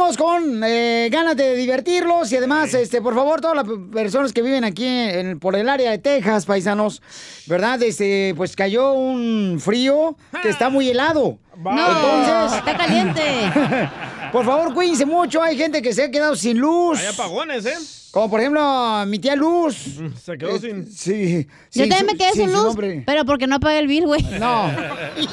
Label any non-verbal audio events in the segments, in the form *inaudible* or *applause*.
venimos con eh, ganas de divertirlos y además, este, por favor, todas las personas que viven aquí en- por el área de Texas, paisanos, ¿verdad? Este, pues cayó un frío que está muy helado. No, Entonces, está caliente. *laughs* por favor, cuídense mucho. Hay gente que se ha quedado sin luz. Hay apagones, ¿eh? Como por ejemplo, mi tía Luz. *laughs* Se quedó sin. Sí. Yo sin también me su- quedé sin luz, nombre. pero porque no apagué el bill, güey. No,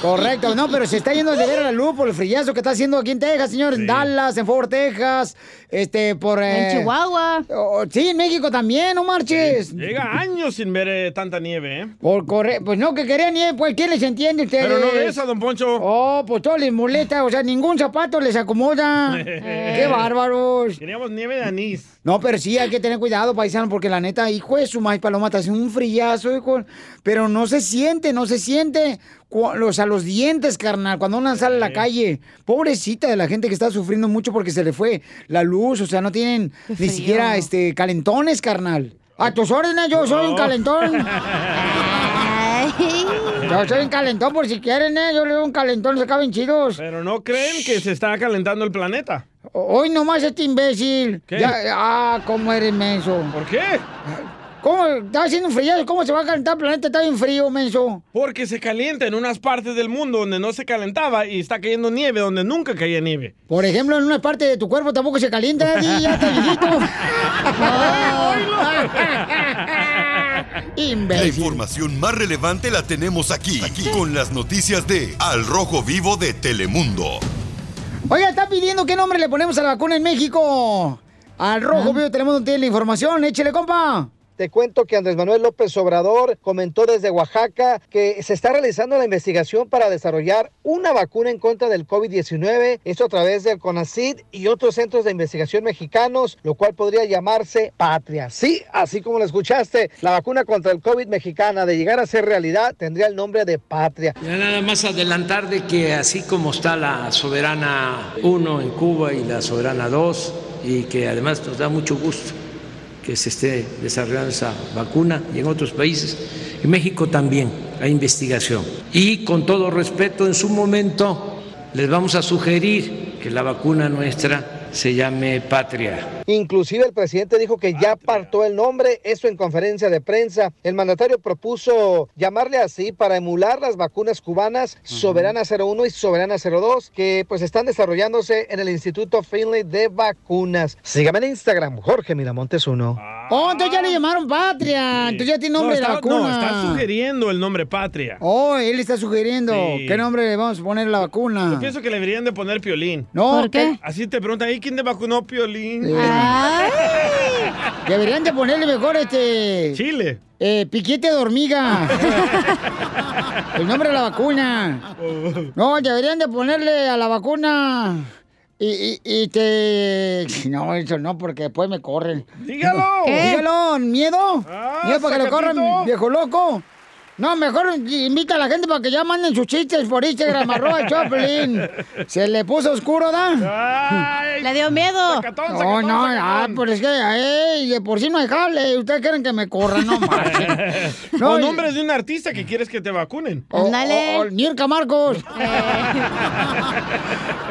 correcto, no, pero se está yendo de ver a la luz por el frillazo que está haciendo aquí en Texas, señor, en Dallas, en Fort Texas, este, por... En eh, Chihuahua. oh, sí, en México también, no marches. Llega años sin ver eh, tanta nieve, ¿eh? Por corre... Pues no, que querían nieve, pues, ¿quién les entiende ustedes? Pero no de esa, don Poncho. Oh, pues todo les molesta, o sea, ningún zapato les acomoda. *laughs* ¡Qué bárbaros! Queríamos nieve de anís. No, pero sí hay que tener cuidado, paisano, porque la neta, hijo de su maíz paloma, te hace un frillazo, hijo. Pero no se siente, no se siente. O sea, los dientes, carnal, cuando uno sale a la calle. Pobrecita de la gente que está sufriendo mucho porque se le fue la luz. O sea, no tienen ni siquiera este calentones, carnal. A tus órdenes, yo soy un calentón. *laughs* Yo soy un calentón, por si quieren, ¿eh? Yo le doy un calentón, se acaben chidos. Pero no creen que se está calentando el planeta. Hoy nomás este imbécil. ¿Qué? Ya- ah, cómo eres menso. ¿Por qué? ¿Cómo? Está haciendo frillazo. ¿Cómo se va a calentar el planeta? Está bien frío, menso. Porque se calienta en unas partes del mundo donde no se calentaba y está cayendo nieve donde nunca caía nieve. Por ejemplo, en una parte de tu cuerpo tampoco se calienta, y ya está *laughs* viejito. La información más relevante la tenemos aquí, aquí, con las noticias de Al Rojo Vivo de Telemundo. Oiga, está pidiendo qué nombre le ponemos a la vacuna en México. Al rojo, vivo, tenemos tiene la información. Échele, compa. Te cuento que Andrés Manuel López Obrador comentó desde Oaxaca que se está realizando la investigación para desarrollar una vacuna en contra del COVID-19, esto a través del CONACID y otros centros de investigación mexicanos, lo cual podría llamarse Patria. Sí, así como lo escuchaste, la vacuna contra el COVID mexicana de llegar a ser realidad tendría el nombre de Patria. Ya nada más adelantar de que así como está la Soberana 1 en Cuba y la Soberana 2, y que además nos da mucho gusto que se esté desarrollando esa vacuna y en otros países, en México también hay investigación. Y con todo respeto, en su momento les vamos a sugerir que la vacuna nuestra se llame Patria. Inclusive el presidente dijo que ya partó el nombre, eso en conferencia de prensa. El mandatario propuso llamarle así para emular las vacunas cubanas Soberana 01 y Soberana 02 que pues están desarrollándose en el Instituto Finley de Vacunas. Sígame en Instagram, Jorge Miramontes 1. Oh, entonces ya le llamaron Patria. Entonces ya tiene nombre no, de la está, vacuna. no, está sugiriendo el nombre Patria. Oh, él está sugiriendo Sí. qué nombre le vamos a poner a la vacuna. Yo pienso que le deberían de poner Piolín. No, ¿Por qué? Así te preguntan, ¿y quién te vacunó Piolín? Deberían de ponerle mejor este... Chile. Eh, piquete de hormiga. El nombre de la vacuna. No, deberían de ponerle a la vacuna. Y, y, y te... No, eso no, porque después me corren. ¡Dígalo! ¿Qué? Dígalo, ¿miedo? ¿Miedo para que lo corran, viejo loco? No, mejor invita a la gente para que ya manden sus chistes por Instagram, *laughs* arroba Choplin. Se le puso oscuro, ¿da? Le dio miedo. No, no, ah, pues es que, ey, de por sí no hay jale. Ustedes quieren que me corran, no *laughs* marchen. No, o nombres de un artista que quieres que te vacunen. O, o- o Nirka Marcos. *laughs*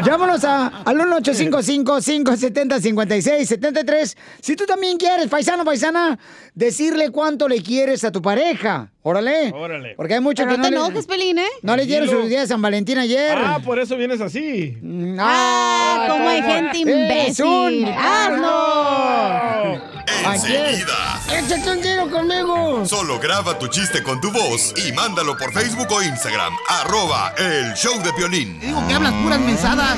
Llámanos a, al 1-855-570-5673. Si tú también quieres, paisano, paisana, decirle cuánto le quieres a tu pareja. Órale. Órale. Porque hay muchos Pero que no no te le- enojes, Pelín, ¿eh? No le dieron su día de San Valentín ayer. Ah, por eso vienes así. Ah, cómo hay gente ¡Eres un imbécil. asno! Ayer. Enseguida. ¡Échate un tiro conmigo! Solo graba tu chiste con tu voz y mándalo por Facebook o Instagram. Arroba el show de Piolín. Digo que hablas puras mensadas.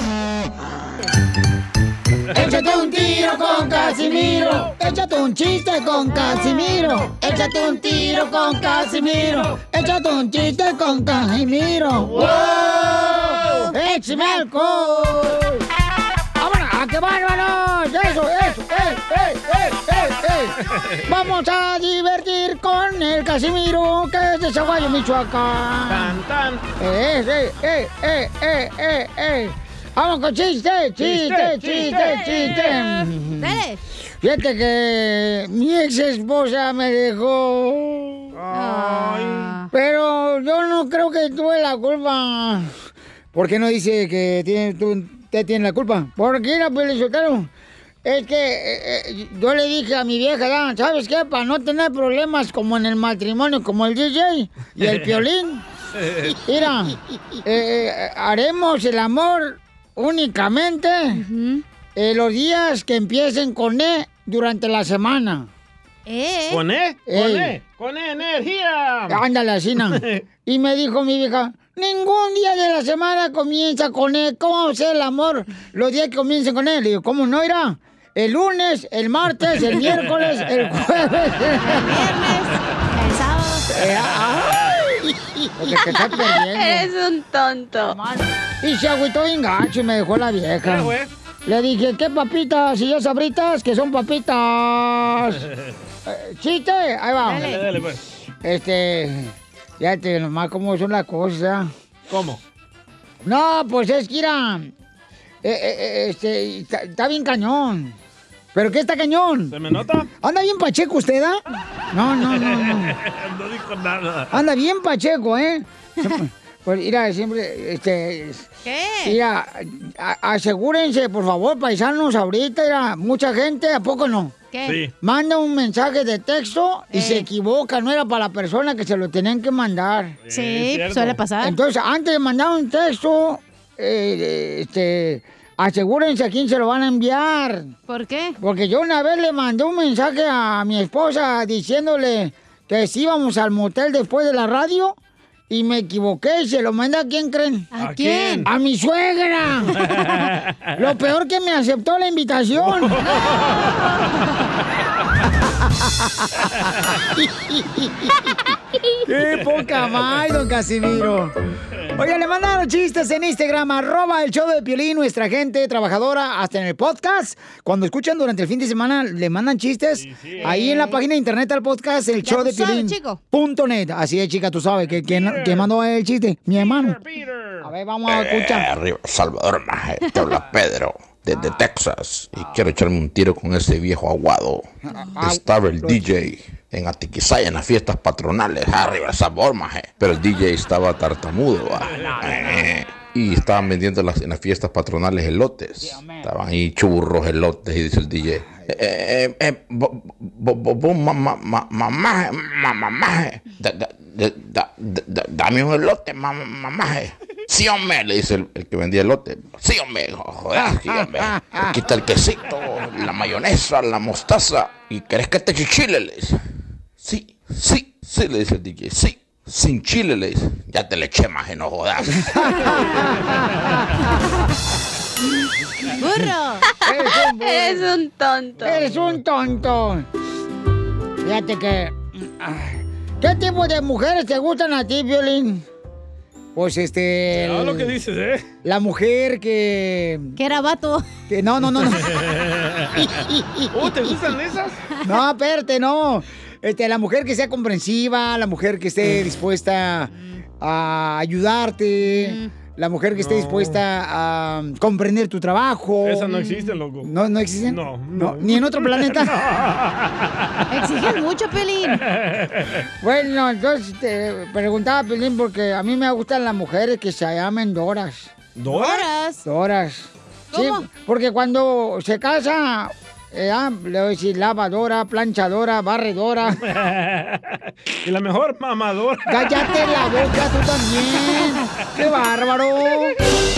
Échate un tiro con Casimiro. Échate un chiste con Casimiro. Échate un tiro con Casimiro. Échate un chiste con Casimiro. ¡Wow! ¡Échame alcohol! ¡Vámonos! ¡A qué bárbaros! ¡Eso, eso! ¡Ey, ey, ey, ey, ey! Vamos a divertir con el Casimiro, que es de Zaguayo, Michoacán. Tan, tan. ¡Eh, eh, eh, eh, eh, eh, eh! ¡Vamos con chiste! ¡Chiste, chiste, chiste! Dale. Fíjate que mi ex esposa me dejó. Ah. Pero yo no creo que tuve la culpa. ¿Por qué no dice que tiene, tu- usted tiene la culpa. Porque mira, Pelizotero, es que eh, eh, yo le dije a mi vieja, "Ya, ¿sabes qué? Para no tener problemas como en el matrimonio, como el DJ y el *laughs* piolín. Mira, eh, haremos el amor únicamente eh, los días que empiecen con E durante la semana. ¿Eh? ¿Con E? ¿Con. E? ¿Con E energía? Ándale, así, ¿no? *laughs* Y me dijo mi vieja, ningún día de la semana comienza con él. ¿Cómo va a ser el amor los días que comiencen con él? Le digo, ¿cómo no irá? El lunes, el martes, el miércoles, el jueves. *laughs* El sábado. Eh, ay, porque te estás perdiendo. *laughs* Eres un tonto. Y se agüitó bien gacho y me dejó la vieja. Le dije, ¿qué papitas? Y yo sabritas, que son papitas. *laughs* Eh, ¿Chiste? Ahí va. Dale, dale, pues. Este, ya te nomás cómo son las cosas. ¿Cómo? No, pues es que mira, eh, eh, eh, este, está, está bien cañón. ¿Pero qué está cañón? ¿Se me nota? ¿Anda bien Pacheco usted, ah? No, no, no, no. *laughs* no dijo nada. Anda bien Pacheco, ¿eh? Pues mira, siempre, este... ¿Qué? Mira, a- asegúrense, por favor, paisanos, ahorita, mira, mucha gente, ¿a poco no? ¿Qué? Sí. Manda un mensaje de texto y Eh. se equivoca, no era para la persona que se lo tenían que mandar. Sí, suele pasar. Entonces, antes de mandar un texto, eh, este, asegúrense a quién se lo van a enviar. ¿Por qué? Porque yo una vez le mandé un mensaje a mi esposa diciéndole que si íbamos al motel después de la radio y me equivoqué y se lo mandé a quién creen. ¿A, ¿A quién? quién? A mi suegra. *laughs* Lo peor que me aceptó la invitación. *laughs* ¡Qué poca más, don Casimiro! Oye, le mandaron chistes en Instagram, arroba el show de Piolín, nuestra gente trabajadora, hasta en el podcast. Cuando escuchan durante el fin de semana, le mandan chistes. Ahí en la página de internet al podcast, el Ya show de Piolín. Punto net. Así es, chica, tú sabes que quién quién mandó el chiste. Mi hermano. Peter. A ver, vamos a escuchar. arriba, Salvador Maje, te habla Pedro, desde Texas, y quiero echarme un tiro con ese viejo aguado. Estaba el DJ en Atiquizaya en las fiestas patronales, arriba, Salvador Maje, pero el DJ estaba tartamudo, va. Eh, Y estaban vendiendo las- en las fiestas patronales elotes. Estaban ahí churros, elotes, y dice el DJ. Eh, eh, dame un elote, ma- mamá. Sí, hombre, le dice el, el que vendía elote. Sí, hombre, joder, sí, hombre. Aquí está el quesito, la mayonesa, la mostaza. ¿Y querés que te eche chile? Le. Sí, sí, sí, le dice el DJ. Sí, sin chile, le. Ya te le eché más, no jodas. *laughs* ¡Burro! Eres un burro. Eres un tonto. Eres un tonto. Fíjate que. ¿Qué tipo de mujeres te gustan a ti, Violín? Pues este. Cuidado lo que dices, ¿eh? La mujer que. Que era vato. que no, no, no, no. *laughs* Oh, ¿te gustan esas? No, espérate, no. Este, la mujer que sea comprensiva, la mujer que esté dispuesta a ayudarte, la mujer que esté No. dispuesta a comprender tu trabajo. Esas no existen, loco. ¿No, no existen? No, no. ¿Ni en otro planeta? *laughs* Exigen mucho, Pelín. *laughs* Bueno, entonces te preguntaba, Pelín, porque a mí me gustan las mujeres que se llamen Doras. ¿Doras? Doras. ¿Cómo? Sí, porque cuando se casa, eh, ah, le voy a decir lavadora, planchadora, barredora. *laughs* y la mejor mamadora. Cállate la boca tú también. ¡Qué bárbaro!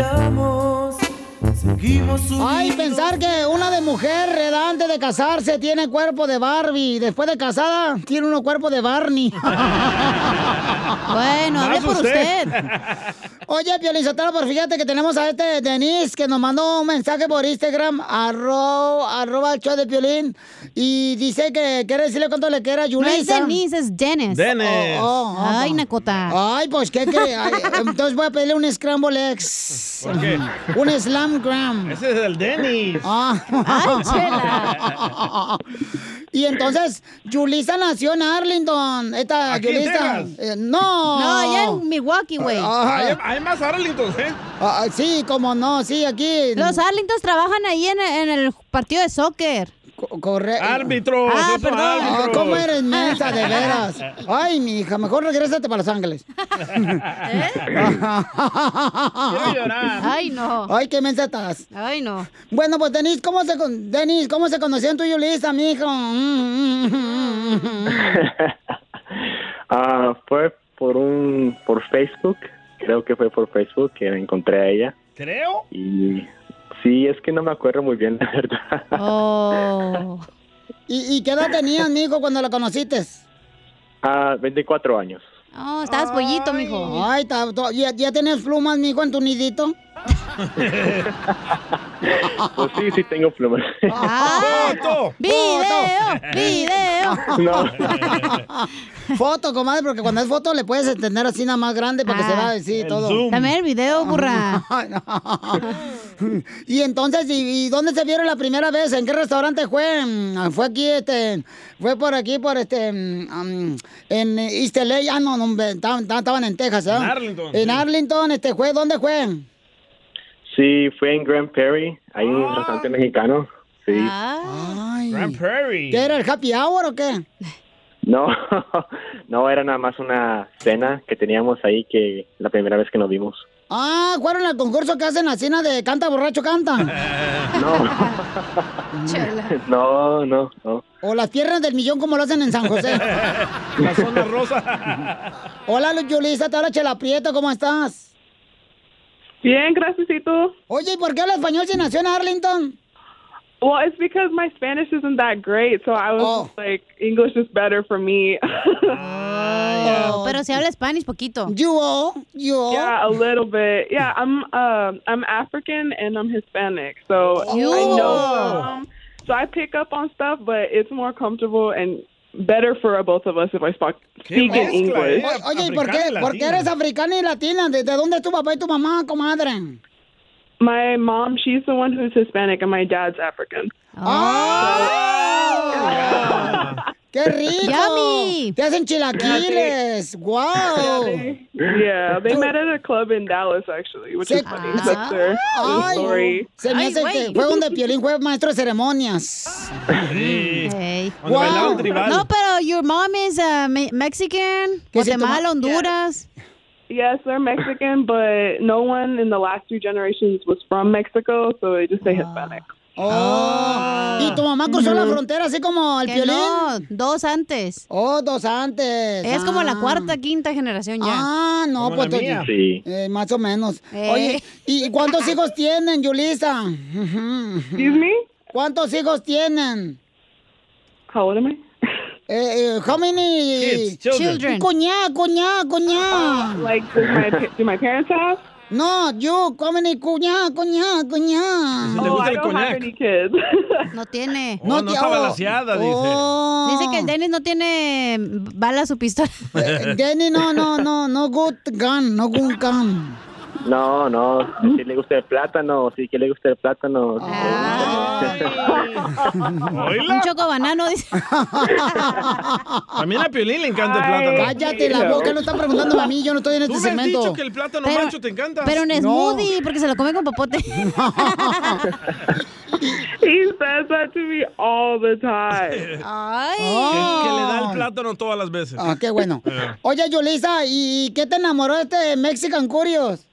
por Ay, pensar que una de mujer edad antes de casarse tiene cuerpo de Barbie y después de casada tiene uno cuerpo de Barney. *laughs* Bueno, hable por usted. usted. Oye, Piolizotelo, pero fíjate que tenemos a este Denise que nos mandó un mensaje por Instagram, arro, arroba el show de Piolín, y dice que quiere decirle cuánto le quiere a No es Yulisa. Denise, es Dennis. Dennis. Oh, oh, oh. Ay, Nacota. Ay, pues, ¿qué? Ay, entonces voy a pedirle un Scramble Eggs. ¿Por qué? Un Slam Ese es el Dennis. Ah. *laughs* Y entonces, Yulisa nació en Arlington. Esta ¿Aquí en Yulisa. Texas? eh, no. No, allá en Milwaukee, güey. Ah, Hay, hay más Arlington, ¿eh? ah, sí, como no, sí, aquí. Los Arlingtons trabajan ahí en, en el partido de soccer. Correcto. Árbitros. Ah, perdón. Árbitros. ¿Cómo eres mensa, de veras? *laughs* Ay, mi hija, mejor regrésate para Los Ángeles. *laughs* Quiero llorar. Ay, no. Ay, qué mensa estás. Ay, no. Bueno, pues, Denis, ¿cómo se, con... Denis, ¿cómo se conocieron tú y Yulisa, mijo? *laughs* Ah, fue por un por Facebook, creo que fue por Facebook que encontré a ella Creo. y sí, es que no me acuerdo muy bien, *laughs* la verdad. Oh. ¿Y, ¿Y qué edad tenías, mijo, cuando la conociste? Ah, 24 años. Oh, estabas pollito, mijo. Ay, ¿ya, ¿ya tienes plumas, mijo, en tu nidito? *laughs* Pues sí, sí tengo plumas. Ah, ¡Foto! video, video. *laughs* no, *laughs* Foto, comadre, porque cuando es foto le puedes entender así nada más grande para que se Ah. vea así El todo. zoom. También el video, burra. Y entonces, ¿y, y dónde se vieron la primera vez? ¿En qué restaurante fue? Mm, Fue aquí, este, fue por aquí, por este, mm, um, en East LA, ah, no, no, estaban, estaban en Texas, ¿eh? En Arlington, En sí. Arlington, este, fue, ¿dónde fue? Sí, fue en Grand Prairie, hay un restaurante mexicano. Sí. Ah. Ay. Grand Prairie. ¿Qué era el happy hour o qué? No, *laughs* no, era nada más una cena que teníamos ahí que la primera vez que nos vimos. Ah, fueron al concurso que hacen la cena de canta borracho canta. *laughs* No, no, no, no. O las piernas del millón como lo hacen en San José. *laughs* La zona rosa. Hola, Yulisa, te habla Chela Prieto, ¿cómo estás? Bien, gracias. ¿Y tú? Oye, ¿y por qué habla español si nació en Arlington? Well, it's because my Spanish isn't that great, so I was Oh. like, English is better for me. Oh, pero se habla Spanish poquito. Yo, yo. yeah, a little bit. Yeah, I'm uh, I'm African and I'm Hispanic, so I know some. So I pick up on stuff, but it's more comfortable and better for both of us if I speak, speak in English. eh. O- Oye, ¿y por Africana qué, y por qué latina. eres africana y latina? ¿De, de dónde es tu papá y tu mamá, comadre? My mom, she's the one who's Hispanic, and my dad's African. ¡Ah! *laughs* ¡Qué rico! Yummy. ¡Te hacen chilaquiles! ¡Wow! Yeah, they met at a club in Dallas actually, which is funny. se- That's ah. uh, their, their Ay, story. se me Ay, hace güey. que fue donde Piolín fue maestro de ceremonias. Sí. Hey. Wow. No, pero your mom is uh, Mexican, ¿Qué Guatemala, ma- Honduras. Yes, they're Mexican, but no one in the last two generations was from Mexico, so they just say ah. Hispanic. Oh. ¿Y tu mamá cruzó la frontera así como el Que Piolín? no, dos antes. Oh, dos antes. Es como la Ah. cuarta, quinta generación ya. Ah, no, Como pues la mía. Sí. eh, más o menos. Eh. Oye, ¿y cuántos hijos tienen, Yulisa? Excuse me? ¿Cuántos hijos tienen? How old am I? Eh, eh, how many? Kids, children. Children. Cuñá, cuñá, cuñá. Like, does my do my parents have? No, yo, many cuñá, cuñá, cuñá? ¿Le Oh, gusta I el kids. *laughs* No tiene. Oh, no ti- está oh, balanceada, dice. oh. Dice que el Dennis no tiene bala su pistola. *laughs* Denny, no, no, no, no good gun, no good gun. No, no, si le gusta el plátano, sí que le gusta el plátano. Un choco banano, dice. También a Piolín le encanta el plátano. Cállate la boca, no están preguntando a mí, yo no estoy en Tú este me has segmento. dicho que el plátano Pero- macho te encanta. Pero en No. smoothie, porque se lo come con popote. *laughs* he says that to me all the time. Ay. que, que le da Oh. el plátano todas las veces. Ah, qué bueno. Eh. Oye, Yulisa, ¿y qué te enamoró de este Mexican Curious?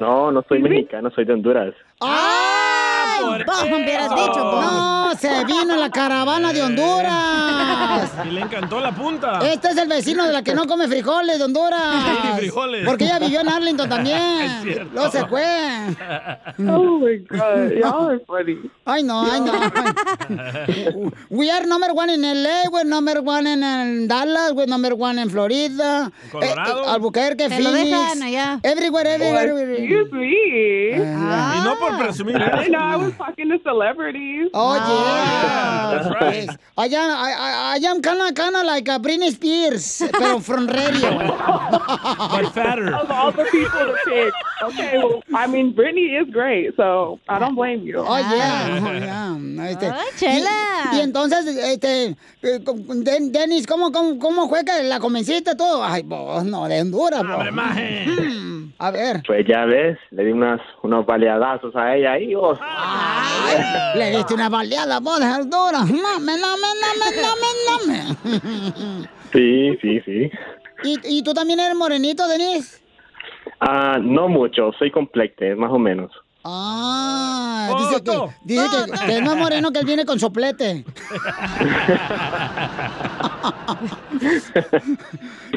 No, no soy mexicano, soy de Honduras. ¡Ah! Ay, vos hubieras dicho, vos. No, se vino la caravana de Honduras. Y le encantó la punta. Este es el vecino de la que no come frijoles de Honduras. Sí, frijoles. Porque ella vivió en Arlington también. *laughs* Es cierto. Luego se fue. Oh my god, y'all are funny. Ay, no, ay, no. We are number one in LA, we're number one in, uh, Dallas, we're number one in Florida. Colorado. eh, eh, Albuquerque, Te lo Phoenix. dejan allá. Everywhere, everywhere, everywhere. Excuse me. Y no por presumir. I ¿eh? didn't know I was talking to celebrities. Oh, yeah, yeah. that's right. Yes. I am, I, I, I am kinda, kinda like a Britney Spears, pero from radio. *laughs* But fatter. Of all the people to pick. Okay, well, I mean, Brittany is great, so I don't blame you. Oh, yeah. oh, yeah. Este, Ay, chela. Y, y entonces, este, eh, con- Den- Dennis, ¿cómo, cómo, ¿cómo fue que la convenciste todo? Ay, vos, no, de Honduras, vos. Abre. Hmm, A ver. Pues ya ves, le di unas, unos baleadazos a ella ahí. oh. Ay, le diste una baleada, vos, de Honduras. Dame, dame, dame, dame, dame. Sí, sí, sí. ¿Y, ¿Y tú también eres morenito, Denis? Ah, no mucho, soy complecte, más o menos. Ah, dice que, Foto, dice que, que es más moreno que él viene con soplete. *laughs*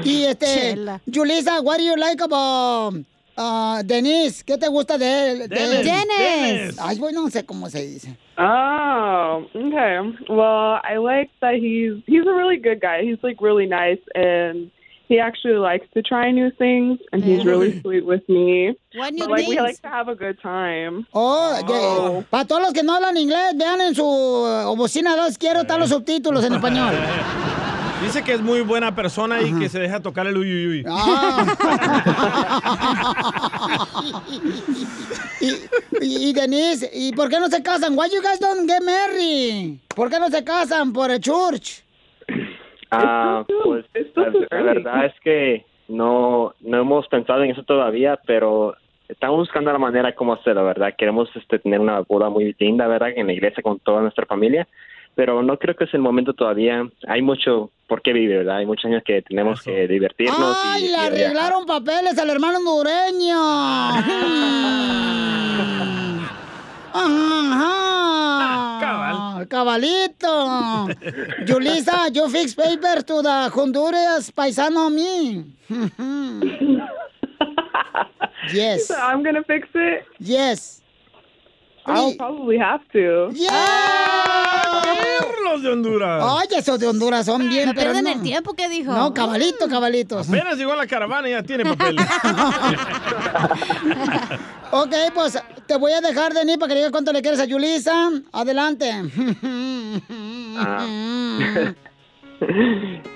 y este, Chela. Julissa, what do you like about uh, Denise? ¿Qué te gusta de él? de él? Dennis. Dennis. Ay, bueno, no sé cómo se dice. Oh, okay. Well, I like that he's he's a really good guy. He's like really nice and he actually likes to try new things and he's really sweet with me. What new But, like we things? like to have a good time. Oh, Oh. para todos los que no hablan inglés, vean en su uh, bocina dos quiero están los subtítulos en español. *laughs* Dice que es muy buena persona y que se deja tocar el uyuyuy. Ah. *laughs* y, y, y Denise, ¿y por qué no se casan? Why you guys don't get married? ¿Por qué no se casan? Por el church. Ah, pues la, verdad es que no, no hemos pensado en eso todavía, pero estamos buscando la manera cómo hacerlo, ¿verdad? Queremos este, tener una boda muy linda, ¿verdad? En la iglesia con toda nuestra familia, pero no creo que es el momento todavía. Hay mucho por qué vivir, ¿verdad? Hay muchos años que tenemos Eso. que divertirnos. ¡Ay, y, le y viajar. arreglaron papeles al hermano hondureño! *laughs* Ajá. Cabal. Cabalito. Yulisa, you fix papers to the Honduras paisano me. *laughs* yes. So I'm gonna fix it. Yes. I'll probably have to. Yeah. Los de Honduras. Oye, esos de Honduras son bien, No pero pierden no. el tiempo, ¿qué dijo? No, cabalito, cabalitos. Apenas llegó a la caravana y ya tiene *laughs* papeles. Ok, pues te voy a dejar, Denis, para que digas cuánto le quieres a Yulisa. Adelante. Ah. *laughs*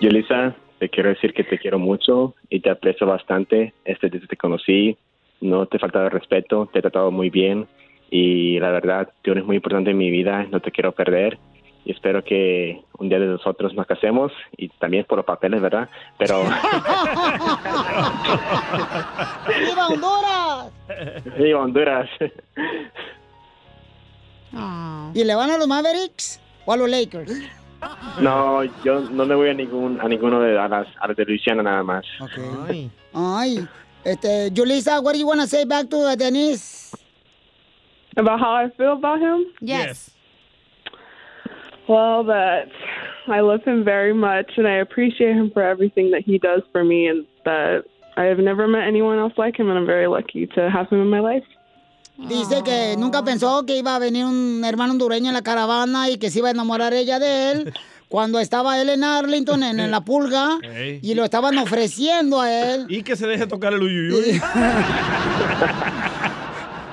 Yulisa, te quiero decir que te quiero mucho y te aprecio bastante. Este, desde que te conocí, no te he faltado el respeto, te he tratado muy bien y la verdad, tú eres muy importante en mi vida, no te quiero perder y espero que un día de nosotros nos casemos y también por los papeles, ¿verdad? Pero *laughs* ¡Viva Honduras! *laughs* sí, Honduras. Ah. ¿Y le van a los Mavericks o a los Lakers? No, yo no me voy a ningún a ninguno de a las, a las de Luisiana nada más. Ay. Ay, este, Yulisa, what do you want to say back to uh, Dennis? About how I feel about him? Yes. Well, that I love him very much and I appreciate him for everything that he does for me and that I have never met anyone else like him and I'm very lucky to have him in my life. Dice que nunca pensó que iba a venir un hermano hondureño en la caravana y que se iba a enamorar ella de él *laughs* cuando estaba él en Arlington, en, en la pulga, Ey. y lo estaban ofreciendo a él. Y que se deje tocar el uyuyuy. *laughs* *laughs*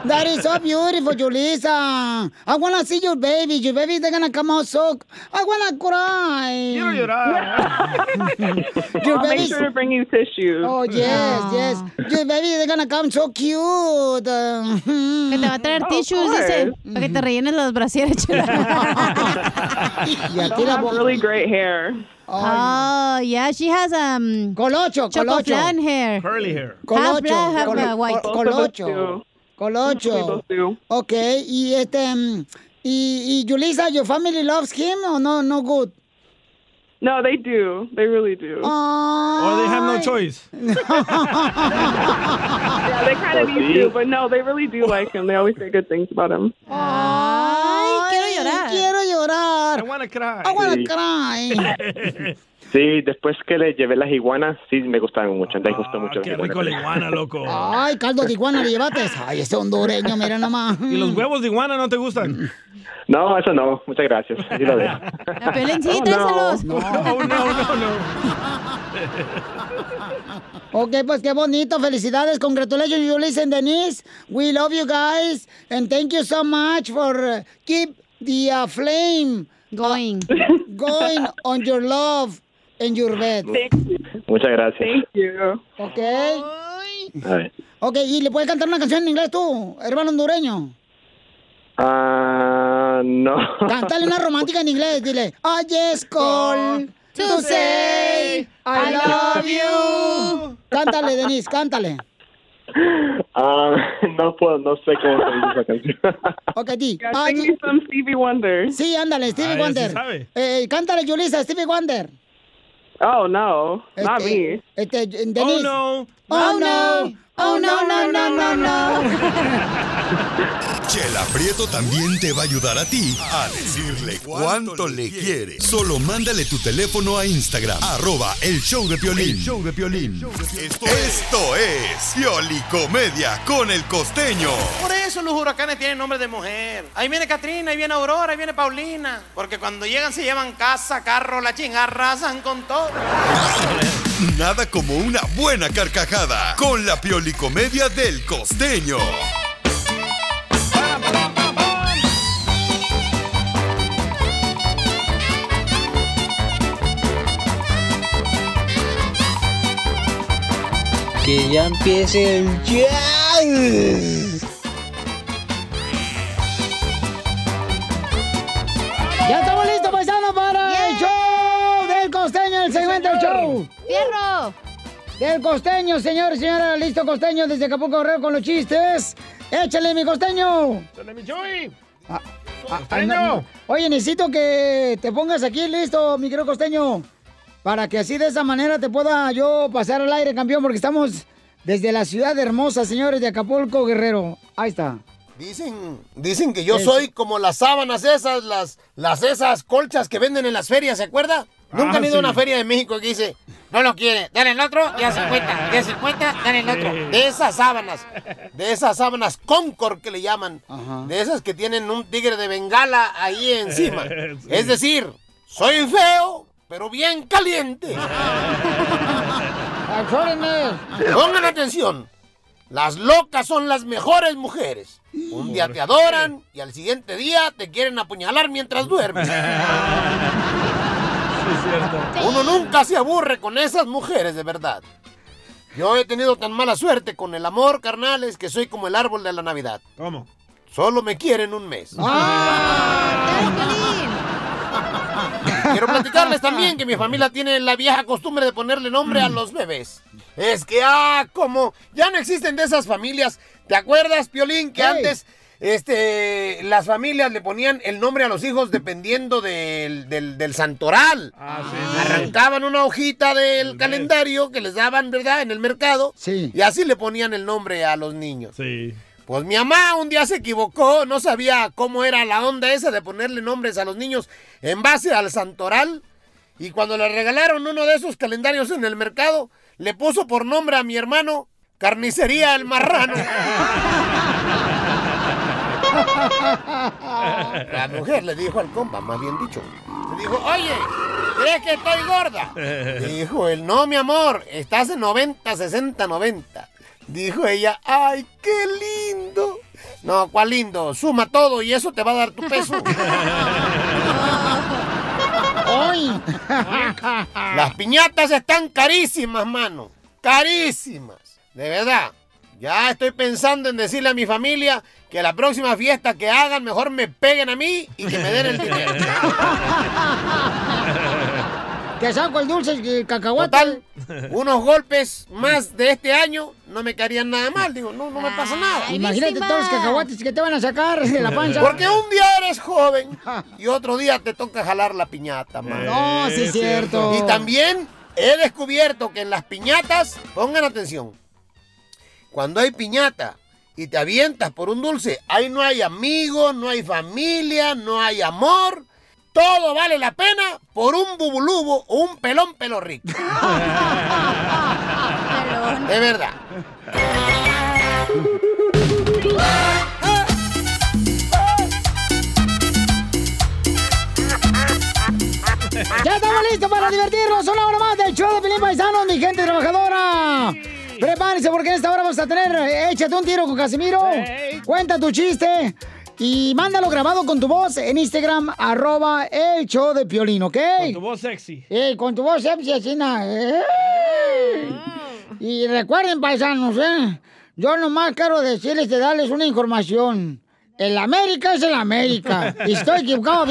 That is so beautiful, Julissa. I wanna see your baby. Your baby, they're gonna come out so... I wanna cry. Quiero llorar. *laughs* Your I'll make sure to bring you tissues. Oh, yes, yes. Your baby, they're gonna come so cute. Que te va a traer tissues, dice, para que te rellenes los brasieres, *laughs* y a ti They'll la really great hair. Oh, yeah, she has um Colocho, colocho. hair. Curly hair. Half Colocho. black, half of us Colocho. Do. We Colocho. both do. Ok, y este... mm, Y, y Julissa, your family loves him or no, no good? No, they do. They really do. Or they have no choice. *laughs* Yeah, they kind of Oh, need to, but no, they really do like him. They always say good things about him. Ay, llorar. I wanna cry. I wanna cry. *laughs* Sí, después que le llevé las iguanas, sí me gustaron mucho. Le gustó mucho. Ah, Qué rico la iguana, loco. Ay, caldo de iguana le llevaste. Ay, ese hondureño, mira nomás. ¿Y los huevos de iguana no te gustan? No, eso no. Muchas gracias. Así lo dejo. Pelín, sí, Oh, no. tráeselos. No, no, no, no. Ok, pues qué bonito. Felicidades. Congratulations, you listen, Denise. We love you guys. And thank you so much for uh, keep the uh, flame going. going on your love and your bed. Muchas gracias. Thank you. Ok. A ver. Ok, ¿y le puedes cantar una canción en inglés tú, hermano hondureño? Ah, no. Cántale una romántica en inglés, dile. I just call to say I love you. Cántale, Denise, cántale. Ah, no puedo, no sé cómo se dice esa canción. *laughs* Ok, di. Yeah, I sing me some Stevie Wonder. Sí, ándale, Stevie Ah, él sí Wonder. sabe. Eh, cántale, Julissa, Stevie Wonder. Oh, no. Not Este, me. Este, Denise. Oh, no. Oh, no. Oh, no, no, no, no, no. *laughs* *laughs* Chela Prieto también te va a ayudar a ti a decirle cuánto le quiere. Solo mándale tu teléfono a Instagram, arroba el show de Piolín. show de Piolín. Esto, esto es Piolicomedia con el costeño. Por eso los huracanes tienen nombre de mujer. Ahí viene Katrina, ahí viene Aurora, ahí viene Paulina. Porque cuando llegan se llevan casa, carro, la chinga, arrasan con todo. Nada como una buena carcajada con la Piolicomedia del costeño. Que ya empiece el jazz. Ya estamos listos, paisanos, para el show del costeño, el segmento del show. ¡Fierro! Del costeño, señor y señora. Listo, costeño, desde Acapulco Guerrero con los chistes. Échale, mi costeño. Échale, mi Chuy. Ah, Costeño. no. Oye, necesito que te pongas aquí listo, mi querido costeño. Para que así de esa manera te pueda yo pasar al aire, campeón, porque estamos desde la ciudad hermosa, señores, de Acapulco Guerrero. Ahí está. Dicen, dicen que yo soy como las sábanas esas, las, las esas colchas que venden en las ferias, ¿se acuerda? Nunca han ido a una feria de México que dice, no lo quiere, dale el otro, ya *laughs* 50, ya 50, dale el otro. De esas sábanas, de esas sábanas Concord que le llaman, de esas que tienen un tigre de bengala ahí encima. *laughs* Sí. Es decir, soy feo, pero bien caliente. *laughs* Pongan atención. Las locas son las mejores mujeres. Un día te adoran y al siguiente día te quieren apuñalar mientras duermes. Uno nunca se aburre con esas mujeres, de verdad. Yo he tenido tan mala suerte con el amor, carnales, que soy como el árbol de la Navidad. ¿Cómo? Solo me quieren un mes. *laughs* Quiero platicarles también que mi familia tiene la vieja costumbre de ponerle nombre a los bebés. Es que, ah, como ya no existen de esas familias. ¿Te acuerdas, Piolín, que antes este, las familias le ponían el nombre a los hijos dependiendo del, del- del santoral? Arrancaban una hojita del calendario que les daban, ¿verdad?, en el mercado. Y así le ponían el nombre a los niños. Sí. Pues mi mamá un día se equivocó, no sabía cómo era la onda esa de ponerle nombres a los niños en base al santoral. Y cuando le regalaron uno de esos calendarios en el mercado, le puso por nombre a mi hermano Carnicería el Marrano. *laughs* *laughs* La mujer le dijo al compa, más bien dicho, le dijo, oye, ¿crees que estoy gorda? *laughs* Dijo él, no, mi amor, estás en 90, 60, 90. Dijo ella, ay, qué lindo. No, ¿cuál lindo? Suma todo y eso te va a dar tu peso. *laughs* ¡Ay! Las piñatas están carísimas, mano. Carísimas. De verdad. Ya estoy pensando en decirle a mi familia que la próxima fiesta que hagan mejor me peguen a mí y que me den el dinero. *laughs* Te saco el dulce el cacahuate. Total, unos golpes más de este año no me caerían nada mal. Digo, no, no me pasa nada. Imagínate todos los cacahuates que te van a sacar de la panza. Porque un día eres joven y otro día te toca jalar la piñata, man. No, sí es cierto. Y también he descubierto que en las piñatas, pongan atención, cuando hay piñata y te avientas por un dulce, ahí no hay amigos, no hay familia, no hay amor. todo vale la pena por un bubulubo o un pelón pelo rico. *laughs* De verdad. ¡Ya estamos listos para divertirnos! ¡Una hora más del show de Pelín Paisano, mi gente trabajadora! Prepárense porque en esta hora vamos a tener eh, Échate un tiro con Casimiro. Cuenta tu chiste. Y mándalo grabado con tu voz en Instagram, arroba el show de Piolín, ¿ok? Con tu voz sexy. Eh, con tu voz sexy, así, eh. Y recuerden, paisanos, ¿eh? Yo nomás quiero decirles de darles una información. El América es el América. Y *laughs* estoy equivocado,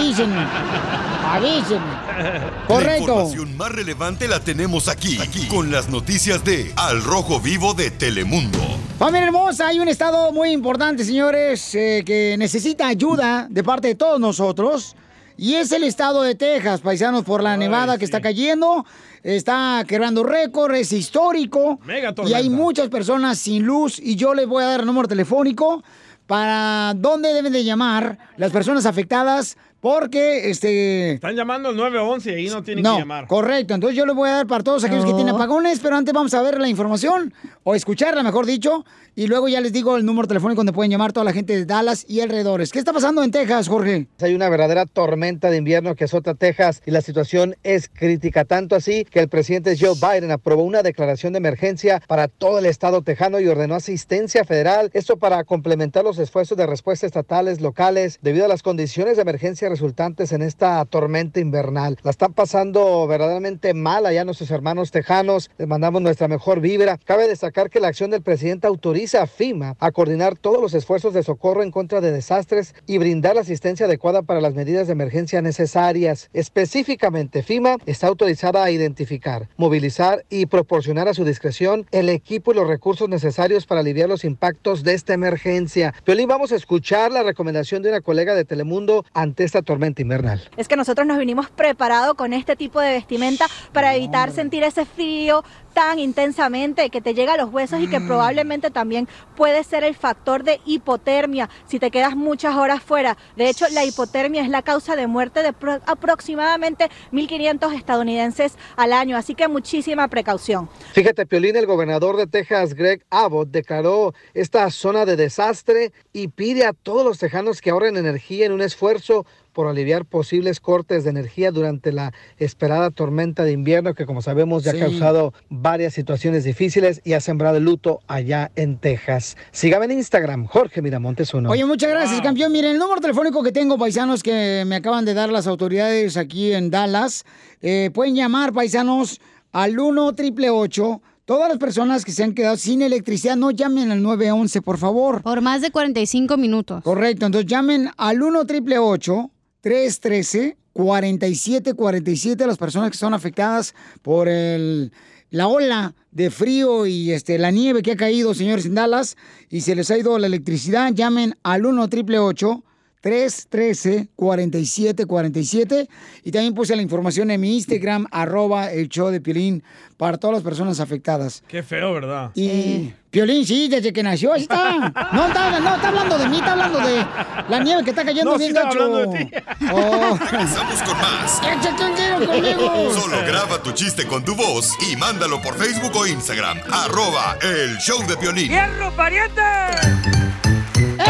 avísenme. Avísenme. *laughs* La Correcto. información más relevante la tenemos aquí, aquí, con las noticias de Al Rojo Vivo de Telemundo. Familia hermosa, hay un estado muy importante, señores, eh, que necesita ayuda de parte de todos nosotros. Y es el estado de Texas, paisanos, por la nevada que está cayendo. Está quebrando récord, es histórico. Mega y hay muchas personas sin luz. Y yo les voy a dar el número telefónico para dónde deben de llamar las personas afectadas. Porque, este... Están llamando al 911 y ahí no tienen No, que llamar. correcto. Entonces yo le voy a dar para todos aquellos que tienen apagones, pero antes vamos a ver la información, o escucharla, mejor dicho, y luego ya les digo el número telefónico donde pueden llamar toda la gente de Dallas y alrededores. ¿Qué está pasando en Texas, Jorge? Hay una verdadera tormenta de invierno que azota Texas y la situación es crítica, tanto así que el presidente Joe Biden aprobó una declaración de emergencia para todo el estado tejano y ordenó asistencia federal, esto para complementar los esfuerzos de respuesta estatales, locales, debido a las condiciones de emergencia resultantes en esta tormenta invernal. La están pasando verdaderamente mal allá nuestros hermanos tejanos, les mandamos nuestra mejor vibra. Cabe destacar que la acción del presidente autoriza a FIMA a coordinar todos los esfuerzos de socorro en contra de desastres y brindar la asistencia adecuada para las medidas de emergencia necesarias. Específicamente, FIMA está autorizada a identificar, movilizar y proporcionar a su discreción el equipo y los recursos necesarios para aliviar los impactos de esta emergencia. Piolín, vamos a escuchar la recomendación de una colega de Telemundo ante esta tormenta invernal. Es que nosotros nos vinimos preparados con este tipo de vestimenta para evitar sentir ese frío tan intensamente que te llega a los huesos y que probablemente también puede ser el factor de hipotermia si te quedas muchas horas fuera. De hecho, la hipotermia es la causa de muerte de pro- aproximadamente 1.500 estadounidenses al año, así que muchísima precaución. Fíjate, Piolín, el gobernador de Texas, Greg Abbott, declaró esta zona de desastre y pide a todos los tejanos que ahorren energía en un esfuerzo por aliviar posibles cortes de energía durante la esperada tormenta de invierno que, como sabemos, ya Sí. ha causado varias situaciones difíciles y ha sembrado el luto allá en Texas. Sígame en Instagram, Jorge Miramontes uno. Oye, muchas gracias, campeón. Miren, el número telefónico que tengo, paisanos, que me acaban de dar las autoridades aquí en Dallas. eh, pueden llamar, paisanos, al 1 888 Todas las personas que se han quedado sin electricidad, no llamen al 911, por favor. Por más de 45 minutos. Correcto, entonces llamen al 1 888 313 4747 las personas que son afectadas por el, la ola de frío y este, la nieve que ha caído, señores, en Dallas, y se les ha ido la electricidad, llamen al 1 888 313-4747. Y también puse la información en mi Instagram, arroba el show de Piolín, para todas las personas afectadas. Qué feo, ¿verdad? Y Piolín, sí, desde que nació, ahí está. No está, no está hablando de mí, está hablando de la nieve que está cayendo No, sí bien estaba gacho. hablando de ti. Oh. Regresamos con más. Échate un tiro conmigo. Solo graba tu chiste con tu voz y mándalo por Facebook o Instagram. Arroba el show de Piolín. ¡Fierro, pariente!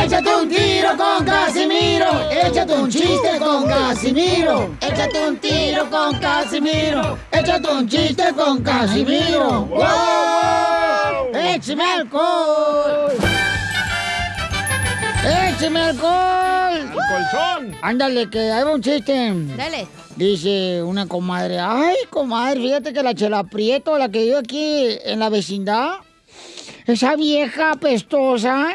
Échate un tiro con Casimiro. Échate un chiste con Casimiro. Échate un tiro con Casimiro. Échate un chiste con Casimiro. ¡Wow! ¡Échame alcohol! ¡Échame alcohol! ¡El colchón! Ándale, que hay un chiste. Dale. Dice una comadre, ay, comadre, fíjate que la chela Prieto, la que vive aquí en la vecindad, esa vieja apestosa.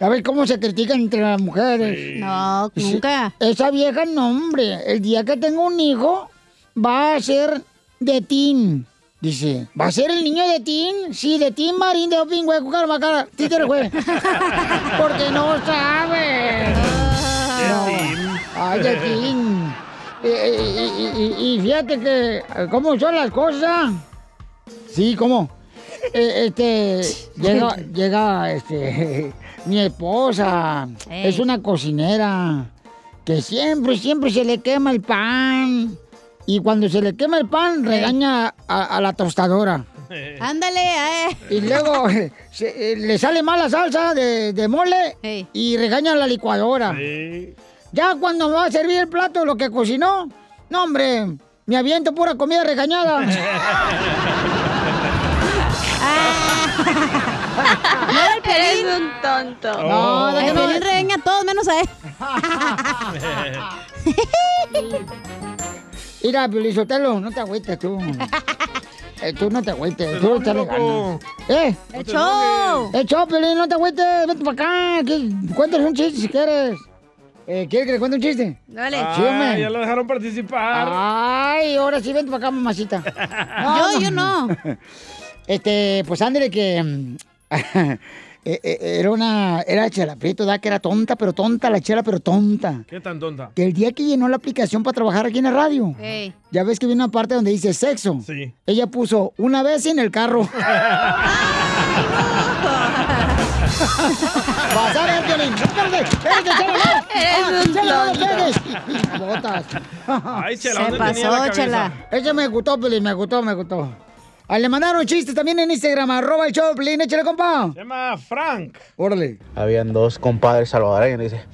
A ver cómo se critican entre las mujeres. No, nunca. Esa vieja, no, hombre. El día que tengo un hijo, va a ser de teen. Dice, ¿va a ser el niño de teen? Sí, de teen marín de oping, güey, cucar, macara, títere, güey. *laughs* Porque no sabe. No. Ay, de teen. Y, y- y- y fíjate que, ¿cómo son las cosas? Sí, ¿cómo? Eh, este, llega, llega, este, *laughs* mi esposa, Ey. es una cocinera. que siempre, siempre se le quema el pan. Y cuando se le quema el pan, regaña a, a la tostadora. Ándale, eh. Y luego *laughs* se- eh, le sale mal la salsa de, de mole y regaña a la licuadora. Ya cuando va a servir el plato, lo que cocinó, no, hombre, me aviento pura comida regañada. *laughs* No, el Piolín. Eres un tonto. No, el no, no. Piolín regaña a todos menos a él. *laughs* Mira, Piolizotelo, no te agüites tú. *laughs* Eh, tú no te agüites, tú échale ganas. ¿Eh? ¡El show! ¡El show, Piolín, no te agüites! Vete para acá, cuéntales un chiste si quieres. Eh, ¿Quieres que le cuente un chiste? Dale. Sí, hombre. Ah, ya lo dejaron participar. Ay, ahora sí, vente para acá, mamacita. Yo, yo no. *laughs* Este, pues ándale que... eh, *laughs* eh, era una... Era Chela Prieto, ¿da? Que era tonta, pero tonta, la Chela, pero tonta. ¿Qué tan tonta? Que el día que llenó la aplicación para trabajar aquí en la radio, Ey. ya ves que viene una parte donde dice sexo. Sí. Ella puso una vez en el carro. *laughs* Vas a ver, Piolín. Espérate, espérate, Chela, no. *laughs* Eres Ah, un tonto. Botas. Ay, Chela, Se ¿dónde tenía la pasó? Chela. Ese me gustó, Piolín, me gustó, me gustó. Ah, le mandaron chistes también en Instagram, arroba el show, Piolín, échale, compa. Se llama Frank. Órale. Habían dos compadres salvadoreños y dice,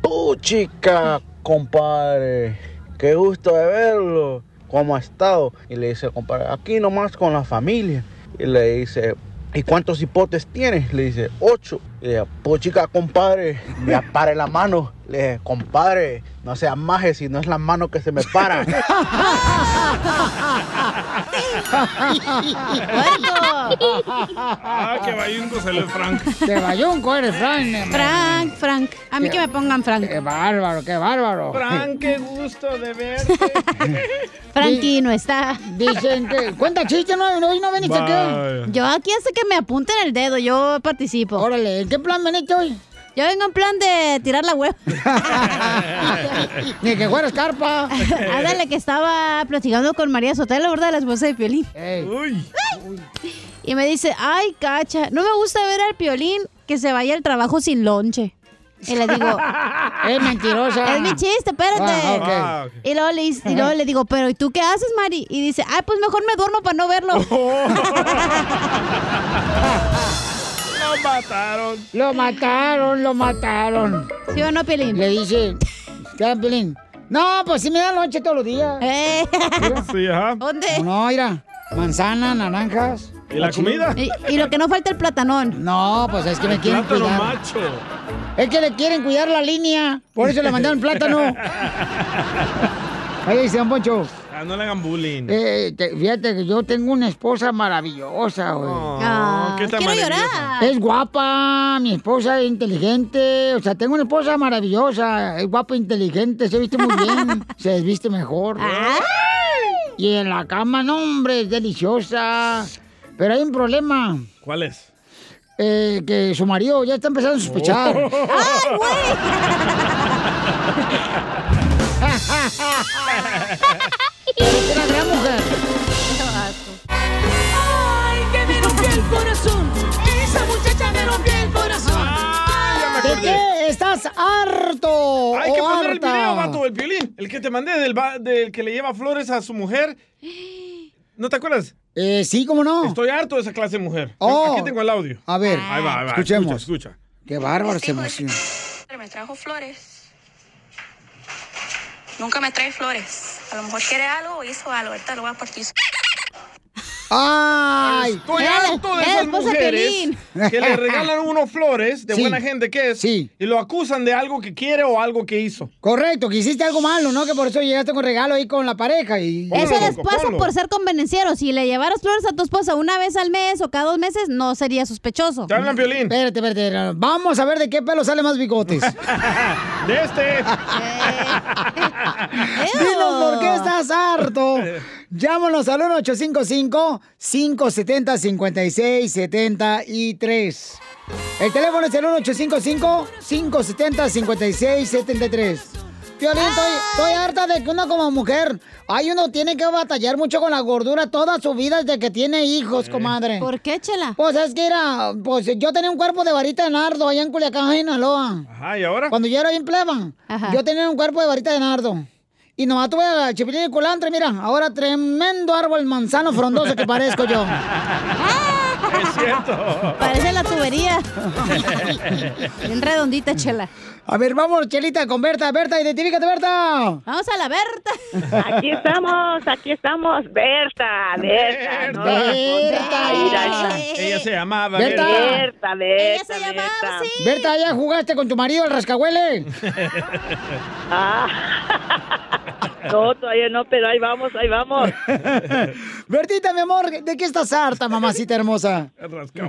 tú chica, compadre, qué gusto de verlo, ¿cómo ha estado? Y le dice, compadre, aquí nomás con la familia. Y le dice, ¿y cuántos hipotes tienes? Le dice, ocho. Y le pues chica, compadre, me *laughs* apare la mano. Le dice, compadre, no seas maje si no es la mano que se me para. *laughs* Ah, qué bayunco salió el Frank. De bayunco eres, Frank. Frank, Frank. A mí que me pongan Frank. Qué bárbaro, qué bárbaro. Frank, qué gusto de verte. *laughs* Frankie no está. Dicen que... Cuenta chiste, no, no, no veniste aquí. Vaya. Yo aquí hasta que me apunten el dedo, yo participo. Órale, ¿en qué plan veniste hoy? Yo vengo en plan de tirar la hueva. *laughs* Ni que fueras carpa. *laughs* Ándale, que estaba platicando con María Sotelo, ¿verdad? La esposa de Piolín. Uy. Y me dice, ay, cacha, no me gusta ver al Piolín que se vaya al trabajo sin lonche. Y le digo, *laughs* Es mentirosa. es mi chiste, espérate. Ah. Ah. Y luego, le, dice- y luego le digo, pero ¿y tú qué haces, Mari? Y dice, ay, pues mejor me duermo para no verlo. Lo mataron. Lo mataron, lo mataron. ¿Sí o no, Piolín? Le dice, ¿qué, Pelín? No, pues sí me da lonche todos los días. Eh, Sí, ajá. ¿Dónde? No, mira, manzana, naranjas. ¿Y la comida? Y, y lo que no falta el platanón. No, pues es que me quieren Plátano cuidar. macho. Es que le quieren cuidar la línea. Por eso le mandaron plátano. *laughs* Oye, dice Don Poncho, Ah, no le hagan bullying. eh, te- fíjate que yo tengo una esposa maravillosa, güey. Oh, Ah, qué tan quiero maravilloso. llorar. Es guapa, mi esposa es inteligente, o sea, tengo una esposa maravillosa, es guapa, inteligente, se viste muy bien, *laughs* se desviste mejor. Y en la cama, no, hombre, es deliciosa. Pero hay un problema, ¿Cuál es? eh, que su marido ya está empezando a sospechar. *laughs* ¡Ay, güey! *laughs* Pero es una gran mujer. Ay, que me rompió el corazón. Esa muchacha me rompió el corazón. ¿De qué estás harto? Hay que poner el video, vato, el violín. El que te mandé del, va- del que le lleva flores a su mujer. ¿No te acuerdas? Eh, sí, ¿cómo no? Estoy harto de esa clase de mujer. Oh. Aquí tengo el audio. A ver, Ahí va, ahí va. escuchemos. Escucha, escucha. Qué bárbaro se emociona. *laughs* Me trajo flores. Nunca me trae flores. A lo mejor quiere algo o hizo algo. Ahorita lo voy a partir. ¡Ay! Estoy harto de la esas mujeres Piolín. que le regalan *laughs* uno flores de Sí. buena gente que es Sí. y lo acusan de algo que quiere o algo que hizo. Correcto, que hiciste algo malo, ¿no? Que por eso llegaste con regalo ahí con la pareja y... Ponlo, Eso les pasa ponlo. por ser convenenciero. Si le llevaras flores a tu esposa una vez al mes o cada dos meses, no sería sospechoso. Te hablan violín. Espérate, espérate, vamos a ver de qué pelo sale más bigotes. *laughs* De este. *laughs* Dinos por qué estás harto. Llámanos al 1-855-570-5673. El teléfono es el 1-855-570-5673. Piolín, estoy, estoy harta de que uno como mujer, ay, uno tiene que batallar mucho con la gordura toda su vida desde que tiene hijos, comadre. ¿Por qué, chela? Pues es que era, pues yo tenía un cuerpo de varita de nardo allá en Culiacán, Sinaloa. Ajá, ¿y ahora? Cuando yo era bien pleba, yo tenía un cuerpo de varita de nardo. Y nomás tuve a chipilín y culantro, y mira, ahora tremendo árbol manzano frondoso que parezco yo. *laughs* Es cierto. Parece la tubería. *laughs* Bien redondita, chela. A ver, vamos, Chelita, con Berta. Berta, identifícate, Berta. Vamos a la Berta. Aquí estamos, aquí estamos, Berta, Berta. no Berta. Mira, esa- Ella se llamaba Berta. Berta, Berta, Berta. Berta, ¿ya jugaste con tu marido el rascahuele? Ah. *laughs* No, todavía no, pero ahí vamos, ahí vamos. Bertita, mi amor, ¿de qué estás harta, mamacita hermosa?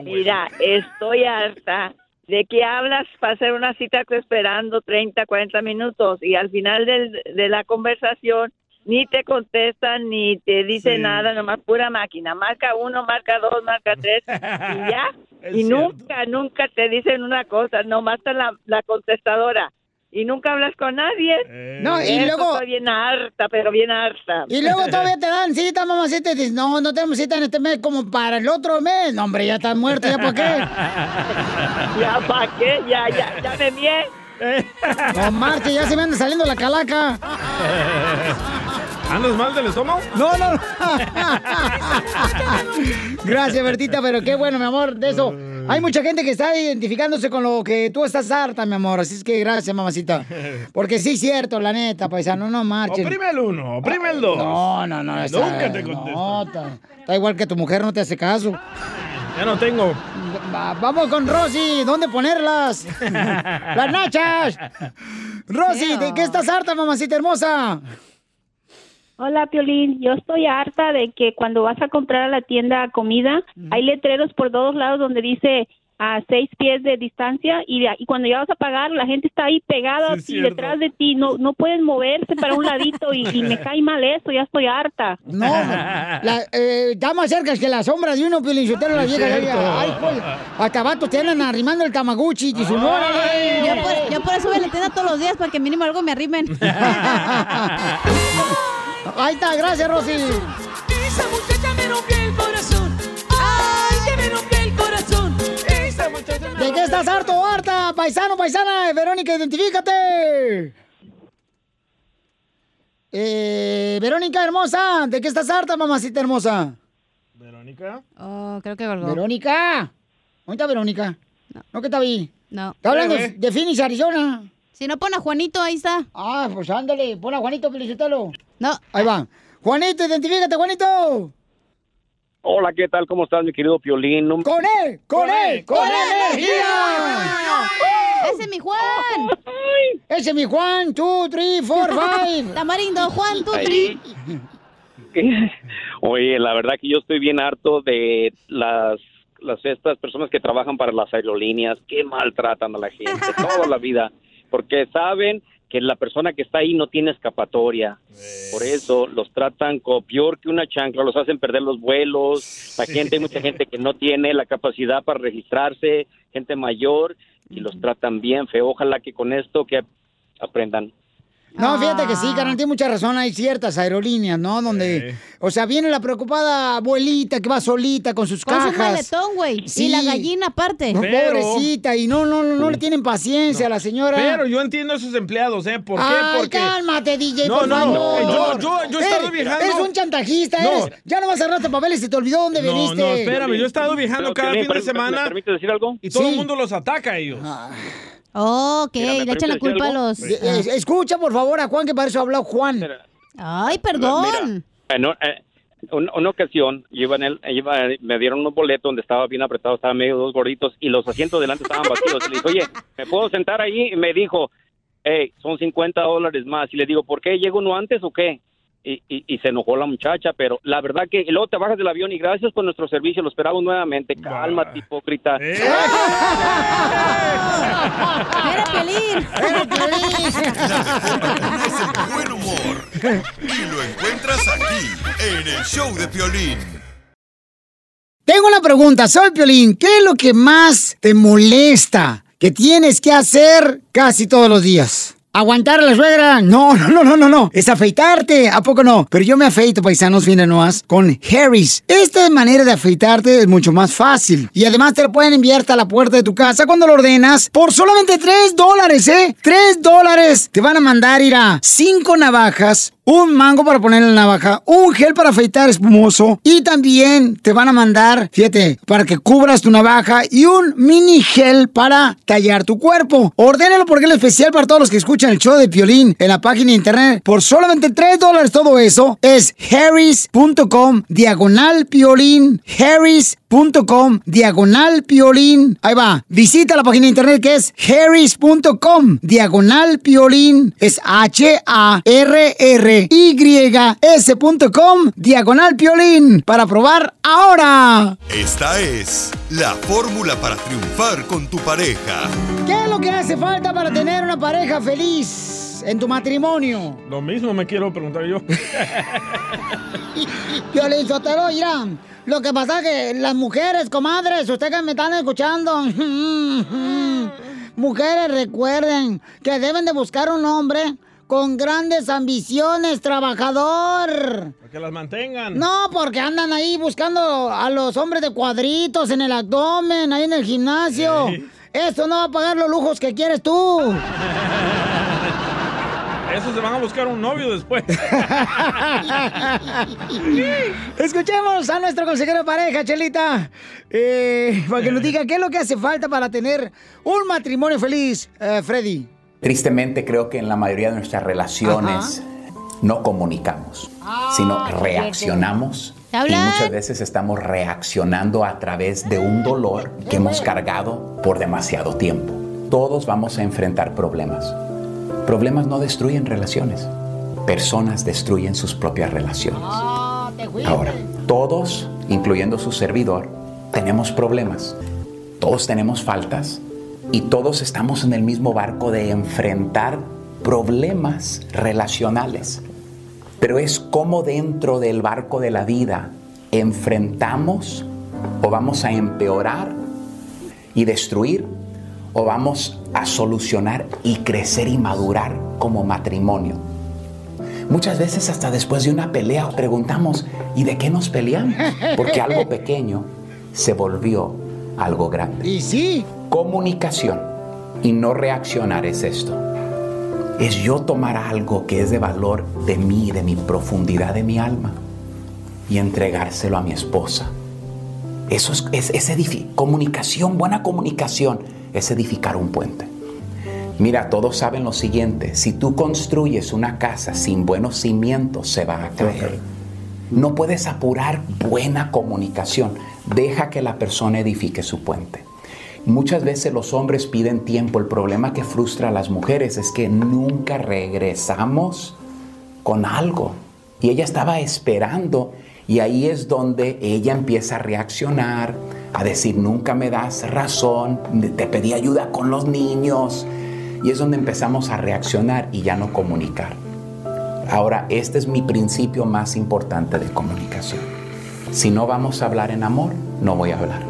Mira, estoy harta de que hablas para hacer una cita esperando 30, 40 minutos y al final del- de la conversación ni te contestan ni te dice Sí. nada, nomás pura máquina. Marca uno, marca dos, marca tres *laughs* y ya. Es y cierto. nunca, nunca te dicen una cosa, nomás está la, la contestadora. Y nunca hablas con nadie. No, y Eso luego- Estoy bien harta, pero bien harta. Y luego todavía te dan cita, mamacita, y dices, no, no tenemos cita en este mes como para el otro mes. No, hombre, ya estás muerto, ¿ya para qué? *laughs* ¿Ya para qué? Ya, ya, ya me mié. No marche, ya se me anda saliendo la calaca. *laughs* ¿Andas mal del estómago? No, no, no. *laughs* Gracias, Bertita, pero qué bueno, mi amor, de eso. Hay mucha gente que está identificándose con lo que tú estás harta, mi amor. Así es que gracias, mamacita. *laughs* Porque sí es cierto, la neta, paisano, no marchen. Oprime el uno, oprime el dos. No, no, no. Nunca te contesto. No, está, igual que tu mujer no te hace caso. Ya no tengo. Va- vamos con Rosy, ¿dónde ponerlas? *laughs* ¡Las nachas! Rosy, ¿de qué estás harta, mamacita hermosa? Hola, Piolín. Yo estoy harta de que cuando vas a comprar a la tienda comida, hay letreros por todos lados donde dice a seis pies de distancia y, de- y cuando ya vas a pagar, la gente está ahí pegada Sí, y detrás de ti. No, no pueden moverse para un ladito y, y me *laughs* cae mal eso. Ya estoy harta. No, la, eh, está más cerca que la sombra de uno, Piolinchotero, la cierto. Ay, pues, hasta vatos te andan arrimando el tamaguchi. Y su órale. Yo por, yo por eso voy a la tienda todos los días para que mínimo algo me arrimen. *laughs* *laughs* Ahí está, gracias, Rosy. Esa muchacha me rompió el corazón. Ay, que me rompió el corazón. Esa muchacha me ¿De qué estás harto o harta? Paisano, paisana, Verónica, identifícate. Eh, Verónica hermosa, ¿de qué estás harta, mamacita hermosa? ¿Verónica? Oh, creo que colgó. Verónica. ¿Dónde está Verónica? No, que está ahí. No. Está hablando de, de Phoenix, Arizona. Si no, pon a Juanito, ahí está. Ah, pues ándale, pon a Juanito, felicítalo. No. Ahí va. Juanito, identifícate, Juanito. Hola, ¿qué tal? ¿Cómo estás, mi querido Piolín? No- ¡Con él! ¡Con él! ¡Con energía! ¡Ese es mi Juan! ¡Ese es mi Juan! ¡Two, three, four, five! *laughs* Tamarindo, Juan, tú, Ahí. *laughs* Oye, la verdad que yo estoy bien harto de las, las estas personas que trabajan para las aerolíneas que maltratan a la gente *laughs* toda la vida, porque saben que la persona que está ahí no tiene escapatoria. Por eso los tratan como peor que una chancla, los hacen perder los vuelos. La gente, hay mucha gente que no tiene la capacidad para registrarse, gente mayor, y los tratan bien feo. Ojalá que con esto que aprendan. No, fíjate que sí, carnal, tiene mucha razón. Hay ciertas aerolíneas, ¿no? Donde, o sea, viene la preocupada abuelita que va solita con sus Con cajas. su maletón, güey. Y la gallina aparte. No, pobrecita, y no, no, no, no le tienen paciencia a la señora. Pero yo entiendo a esos empleados, ¿eh? ¿Por qué? Ay, Porque. cálmate, DJ, No, por no, favor. yo- yo- yo he estado viajando- Eres un chantajista, No. eres. Ya no vas a cerrar papeles y te olvidó dónde No, viniste. no, espérame, yo he estado viajando Pero, cada fin de ¿me- me semana. permite decir algo? Y todo Sí. el mundo los ataca a ellos. Oh, ok, Mira, ¿me le echan la culpa a los... Eh, eh, Escucha, por favor, a Juan, que para eso ha hablado Juan. Ay, perdón. En un- eh, un- una ocasión, iba en el, iba- me dieron unos boletos donde estaba bien apretado, estaba medio dos gorditos y los asientos delante estaban vacíos. Y le dije, oye, ¿me puedo sentar ahí? Y me dijo, hey, son 50 dólares más. Y le digo, ¿por qué? ¿Llego uno antes o qué? Y, y, y se enojó la muchacha, pero la verdad que luego te bajas del avión y gracias por nuestro servicio, lo esperamos nuevamente. Cálmate, hipócrita. *laughs* ¡Era Pelín! Es el buen humor. Y lo encuentras aquí, en el show de Piolín. Tengo una pregunta, soy Piolín. ¿Qué es lo que más te molesta que tienes que hacer casi todos los días? Aguantar la suegra. No, no, no, no, no, no. Es afeitarte. ¿A poco no? Pero yo me afeito, paisanos, vienen nomás, con Harris. Esta manera de afeitarte es mucho más fácil. Y además te lo pueden enviar hasta la puerta de tu casa cuando lo ordenas por solamente 3 dólares, ¿eh? 3 dólares. Te van a mandar ir a 5 navajas, un mango para poner en la navaja, un gel para afeitar espumoso y también te van a mandar, fíjate, para que cubras tu navaja y un mini gel para tallar tu cuerpo. Ordénalo porque es especial para todos los que escuchan el show de Piolín en la página de internet por solamente 3 dólares todo eso. Es harris.com diagonal Piolín. Harris.com diagonal Piolín. Ahí va. Visita la página de internet que es harris.com diagonal Piolín. Es H-A-R-R y-s.com diagonal piolín para probar ahora. Esta es la fórmula para triunfar con tu pareja. ¿Qué es lo que hace falta para tener una pareja feliz en tu matrimonio? Lo mismo me quiero preguntar yo. Piolín Sotelo, mira, lo que pasa es que las mujeres, comadres, ustedes que me están escuchando, *laughs* mujeres recuerden que deben de buscar un hombre con grandes ambiciones, trabajador. Para que las mantengan. No, porque andan ahí buscando a los hombres de cuadritos en el abdomen, ahí en el gimnasio. Esto no va a pagar los lujos que quieres tú. *laughs* Esos se van a buscar un novio después. *laughs* Escuchemos a nuestro consejero de pareja, Chelita, eh, para que nos diga qué es lo que hace falta para tener un matrimonio feliz, eh, Freddy. Tristemente creo que en la mayoría de nuestras relaciones no comunicamos, sino reaccionamos. Y muchas veces estamos reaccionando a través de un dolor que hemos cargado por demasiado tiempo. Todos vamos a enfrentar problemas. Problemas no destruyen relaciones. Personas destruyen sus propias relaciones. Ahora, todos, incluyendo su servidor, tenemos problemas. Todos tenemos faltas y todos estamos en el mismo barco de enfrentar problemas relacionales. Pero es como dentro del barco de la vida enfrentamos o vamos a empeorar y destruir o vamos a solucionar y crecer y madurar como matrimonio. Muchas veces hasta después de una pelea preguntamos, ¿y de qué nos peleamos? Porque algo *laughs* pequeño se volvió algo grande. Y sí. Comunicación y no reaccionar es esto. Es yo tomar algo que es de valor de mí, de mi profundidad de mi alma y entregárselo a mi esposa. Eso es, es, es edifi- comunicación, buena comunicación, es edificar un puente. Mira, todos saben lo siguiente, si tú construyes una casa sin buenos cimientos, se va a caer. No puedes apurar buena comunicación, deja que la persona edifique su puente. Muchas veces los hombres piden tiempo, el problema que frustra a las mujeres es que nunca regresamos con algo. Y ella estaba esperando y ahí es donde ella empieza a reaccionar, a decir, nunca me das razón, te pedí ayuda con los niños. Y es donde empezamos a reaccionar y ya no comunicar. Ahora, este es mi principio más importante de comunicación. Si no vamos a hablar en amor, no voy a hablar.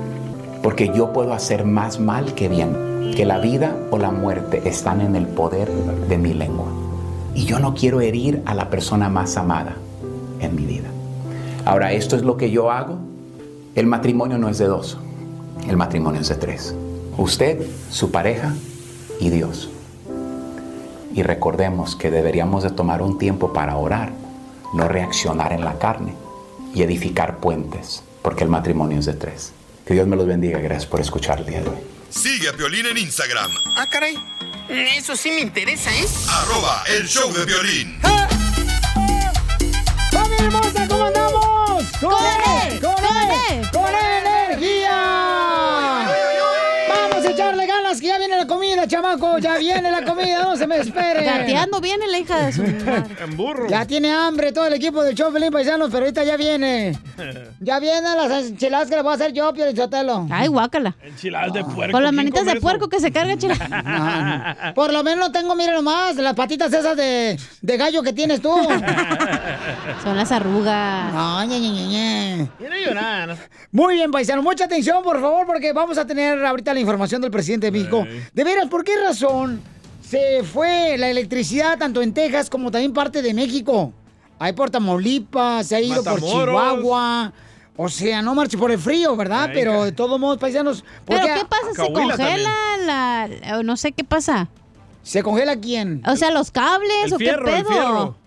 Porque yo puedo hacer más mal que bien. Que la vida o la muerte están en el poder de mi lengua. Y yo no quiero herir a la persona más amada en mi vida. Ahora, esto es lo que yo hago. El matrimonio no es de dos. El matrimonio es de tres. Usted, su pareja y Dios. Y recordemos que deberíamos de tomar un tiempo para orar, no reaccionar en la carne y edificar puentes, porque el matrimonio es de tres. Que Dios me los bendiga. Gracias por escuchar el día de hoy. Sigue a Piolín en Instagram, Ah, caray. Eso sí me interesa, ¿eh? arroba el show de violín. ¡Familia hermosa, cómo andamos! ¡Con, él! ¡Con energía! ¡Vamos a echarle ganas que viene la comida, chamaco! ¡Ya viene la comida! ¡No se me espere! Gateando viene la hija de su *laughs* madre. En burro. Ya tiene hambre todo el equipo del show Pelín Paisanos, pero ahorita ya viene. *laughs* Ya vienen las enchiladas que le voy a hacer yo, Pio Sotelo. Ay, guácala. Enchiladas de puerco. Con las ¿quién manitas de eso? puerco que se carga. *laughs* Por lo menos tengo, miren nomás, las patitas esas de, de gallo que tienes tú. Son las arrugas. Ay, ñe, ñe, ñe, ñe. Quiere llorar. Muy bien, paisano. Mucha atención, por favor, porque vamos a tener ahorita la información del presidente de México. De veras, ¿por qué razón se fue la electricidad tanto en Texas como también parte de México. Hay por Tamaulipas, se ha ido por. Chihuahua. O sea, no marche por el frío, ¿verdad? Ay, Pero de todos modos, paisanos. ¿Pero qué pasa? ¿Se congela la, no sé qué pasa? ¿Se congela quién? O sea, los cables El o fierro, qué el pedo. fierro.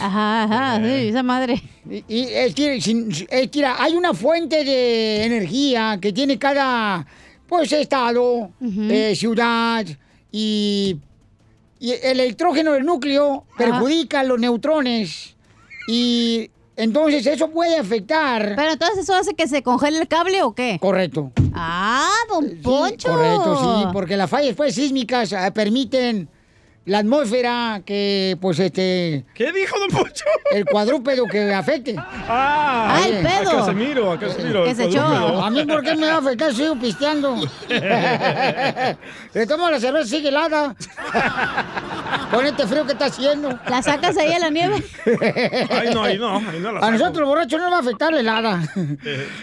Ajá, ajá, sí, esa madre. Y, y es que, es que, mira, hay una fuente de energía que tiene cada, pues, estado, eh, ciudad y, y el electrógeno del núcleo perjudica a los neutrones y entonces eso puede afectar. Pero entonces eso hace que se congele el cable o qué? Correcto. Ah, don Poncho. Correcto, sí, porque las fallas pues, sísmicas eh, permiten la atmósfera que, pues, este... ¿Qué dijo Don Poncho? El cuadrúpedo que afecte. Ah, Oye, a Casemiro, a Casemiro. el cuadrúpedo. A mí, ¿por qué me va a afectar? Sigo pisteando. *laughs* Le tomo la cerveza, sigue helada. Con este frío que está haciendo. ¿La sacas ahí a la nieve? *laughs* Ay, no, ahí no, ahí no la A nosotros los borrachos no nos va a afectar la helada.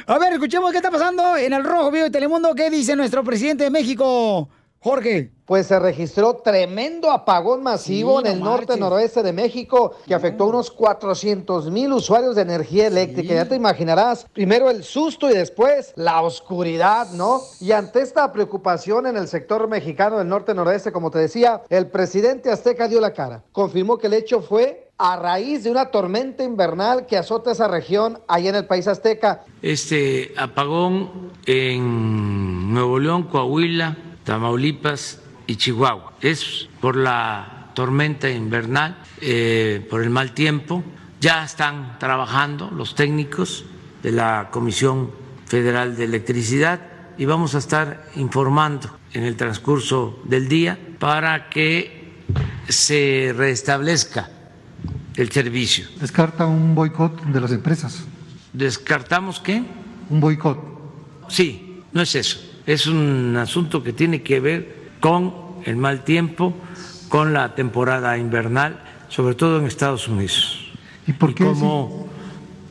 A ver, escuchemos qué está pasando en el Rojo Vivo de Telemundo. ¿Qué dice nuestro presidente de México, Jorge? Pues se registró tremendo apagón masivo Sí, en el no norte noroeste de México que afectó a unos 400 mil usuarios de energía eléctrica. Ya te imaginarás, primero el susto y después la oscuridad, ¿no? Y ante esta preocupación en el sector mexicano del norte noroeste, como te decía, el presidente azteca dio la cara. Confirmó que el hecho fue a raíz de una tormenta invernal que azota esa región allá en el país azteca. Este apagón en Nuevo León, Coahuila, Tamaulipas y Chihuahua. Es por la tormenta invernal, eh, por el mal tiempo. Ya están trabajando los técnicos de la Comisión Federal de Electricidad y vamos a estar informando en el transcurso del día para que se restablezca el servicio. Descarta un boicot de las empresas. ¿Descartamos qué? Un boicot. Sí, no es eso. Es un asunto que tiene que ver con el mal tiempo, con la temporada invernal, sobre todo en Estados Unidos. ¿Y por qué? Como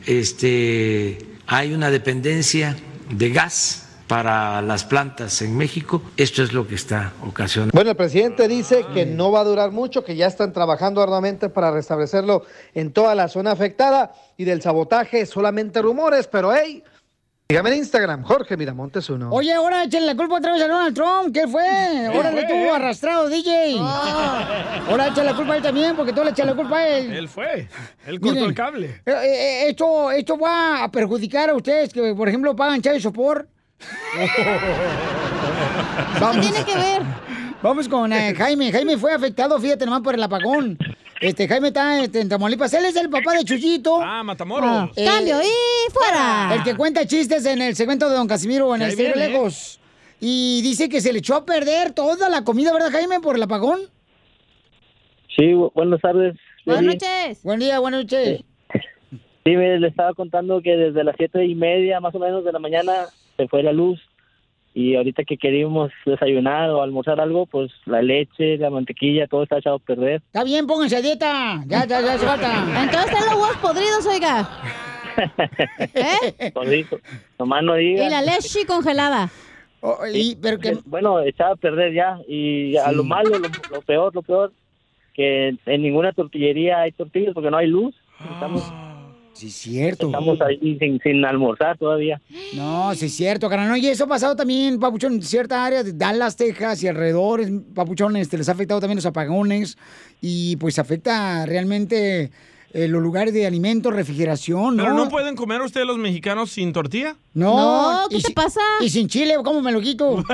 este, hay una dependencia de gas para las plantas en México, esto es lo que está ocasionando. Bueno, el presidente dice que no va a durar mucho, que ya están trabajando arduamente para restablecerlo en toda la zona afectada y del sabotaje solamente rumores, pero hey, dígame en Instagram, Jorge Miramontes uno. Oye, ahora échenle la culpa otra vez a Donald Trump. ¿Qué fue? Ahora le tuvo arrastrado, DJ. Ahora échale la culpa a él también, porque tú le echas la culpa a él. Él fue. Él cortó Miren, el cable. eh, eh, esto, esto va a perjudicar a ustedes que, por ejemplo, pagan chave sopor. *laughs* ¿Qué tiene que ver? Vamos con eh, *laughs* Jaime. Jaime fue afectado, fíjate nomás, por el apagón. Este, Jaime está este, en Tamaulipas. Él es el papá de Chuyito. Ah, Matamoros. Cambio y fuera. El que cuenta chistes en el segmento de Don Casimiro en el Estéreo viene, Lejos. Y dice que se le echó a perder toda la comida, ¿verdad, Jaime, por el apagón? Sí, bu- buenas tardes. Buenas Sí. noches. Buen día, buenas noches. *laughs* Sí, mire, le estaba contando que desde las siete y media más o menos de la mañana se fue la luz y ahorita que queríamos desayunar o almorzar algo, pues la leche, la mantequilla, todo está echado a perder. Está bien, pónganse a dieta. Ya, ya, ya se falta. *laughs* Entonces están los huevos podridos, oiga. *laughs* Todito. Nomás no diga. Y la leche congelada. y, pero que... Bueno, echaba a perder ya y a lo malo, lo, lo peor, lo peor, que en ninguna tortillería hay tortillas porque no hay luz. Estamos, sí, cierto. Estamos ahí sin, sin almorzar todavía. No, sí es cierto, carnal. Y eso ha pasado también, Papuchón, en cierta área de Dallas, Texas y alrededores, Papuchón, este, les ha afectado también los apagones y pues afecta realmente eh, los lugares de alimentos, refrigeración, ¿no? Pero no pueden comer ustedes los mexicanos sin tortilla. No, ¿qué y te si- pasa? Y sin chile, ¿cómo me lo quito? *laughs*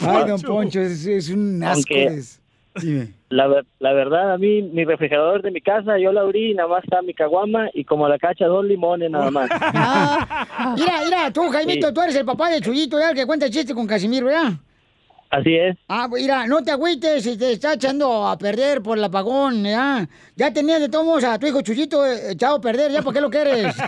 Ay, don Poncho, es, es un asco. Aunque- es- Dime. La, ver- la verdad, a mí, mi refrigerador de mi casa, yo lo abrí y nada más está mi caguama y como la cacha dos limones nada más. *laughs* Mira, mira, tú, Jaimito, Sí. tú eres el papá de Chuyito, ya el que cuenta el chiste con Casimiro, ¿verdad? Así es. Ah, mira, no te agüites si te está echando a perder por el apagón, ¿ya? Ya tenías de todos modos a tu hijo Chuyito echado a perder, ¿ya? ¿Por qué lo quieres? *laughs*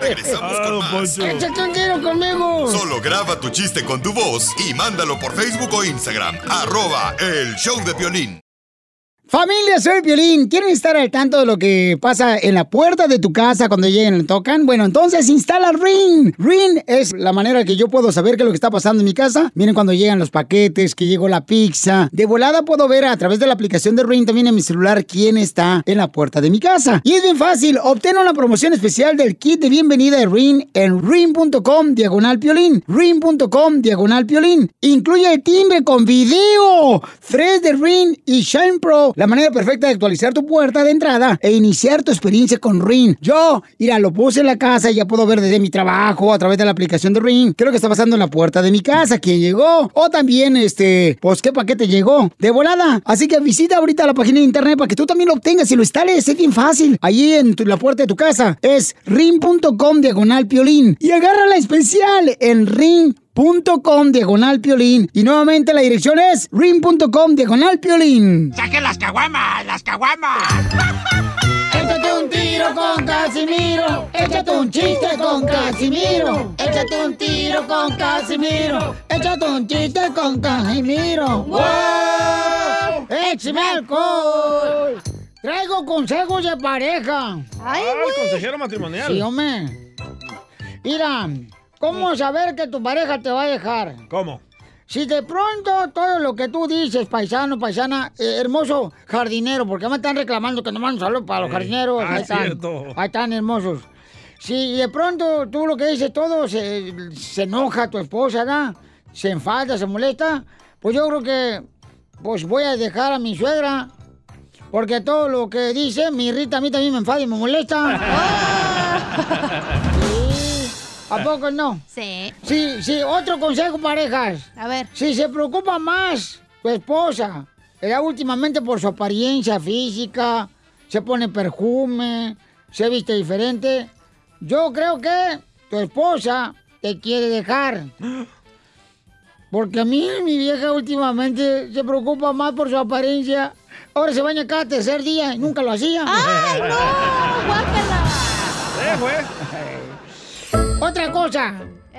Regresamos con más. ¡Échate un tiro conmigo! Solo graba tu chiste con tu voz y mándalo por Facebook o Instagram. Arroba el show de violín. Familia, soy Violín. ¿Quieren estar al tanto de lo que pasa en la puerta de tu casa cuando lleguen y tocan? Bueno, entonces instala Ring. Ring es la manera que yo puedo saber qué es lo que está pasando en mi casa. Miren cuando llegan los paquetes, que llegó la pizza. De volada puedo ver a través de la aplicación de Ring también en mi celular quién está en la puerta de mi casa. Y es bien fácil. Obtén una promoción especial del kit de bienvenida de Ring en ring.com diagonal piolín. Ring.com diagonal piolín. Incluye el timbre con video. 3 de Ring y Shine Pro la manera perfecta de actualizar tu puerta de entrada e iniciar tu experiencia con Ring. Yo, mira, lo puse en la casa y ya puedo ver desde mi trabajo a través de la aplicación de Ring lo que está pasando en la puerta de mi casa, quién llegó, o también, este, pues qué paquete llegó de volada. Así que visita ahorita la página de internet para que tú también lo obtengas y lo instales, es bien fácil. Allí en la puerta de tu casa es ring.com diagonal piolín y agarra la especial en ring.com diagonal piolín y nuevamente la dirección es ring.com diagonal piolín. ¡Saquen las caguamas! ¡Las caguamas! Échate un tiro con Casimiro. Échate un chiste con Casimiro. Échate un tiro con Casimiro. Échate un chiste con Casimiro. ¡Wow! ¡Échame alcohol! Traigo consejos de pareja. Ah, el consejero matrimonial. Sí, hombre. Mira, ¿cómo saber que tu pareja te va a dejar? ¿Cómo? Si de pronto todo lo que tú dices, paisano, paisana, eh, hermoso jardinero, porque me están reclamando que no mandan saludos para los Eh, jardineros. ah, ahí están. cierto. Ahí están hermosos. Si de pronto tú lo que dices todo se, se enoja tu esposa, ¿verdad? Se enfada, se molesta, pues yo creo que pues voy a dejar a mi suegra. Porque todo lo que dice me irrita, a mí también me enfada y me molesta. Sí. *laughs* ¿A poco no? Sí. Sí, sí, otro consejo, parejas. A ver. Si se preocupa más tu esposa, era últimamente por su apariencia física, se pone perfume, se viste diferente, yo creo que tu esposa te quiere dejar. *gasps* Porque a mí, mi vieja últimamente se preocupa más por su apariencia. Ahora se baña cada tercer día y nunca lo hacía. ¡Ay, no! *laughs* Eh, güey. Otra cosa,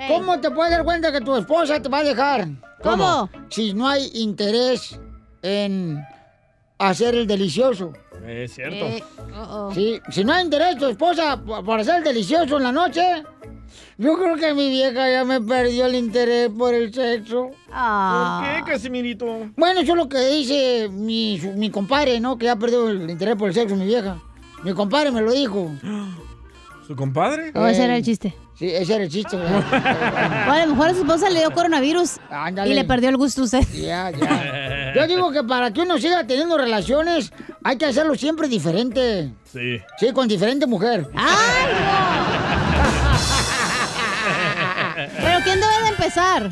¿cómo te puedes dar cuenta que tu esposa te va a dejar? ¿Cómo? Si no hay interés en hacer el delicioso. Es cierto. Eh, oh, oh. Sí, si no hay interés tu esposa por hacer el delicioso en la noche, yo creo que mi vieja ya me perdió el interés por el sexo. Ah. ¿Por qué, Casimirito? Bueno, eso es lo que dice mi, mi compadre, ¿no? Que ya perdió el interés por el sexo, mi vieja. Mi compadre me lo dijo. *gasps* ¿Su compadre? Oh, ese era el chiste. Sí, ese era el chiste. *laughs* a lo mejor a su esposa le dio coronavirus Ándale. y le perdió el gusto a usted. Ya, ya. Yo digo que para que uno siga teniendo relaciones, hay que hacerlo siempre diferente. Sí. Sí, con diferente mujer. *laughs* ¿Pero quién debe de empezar?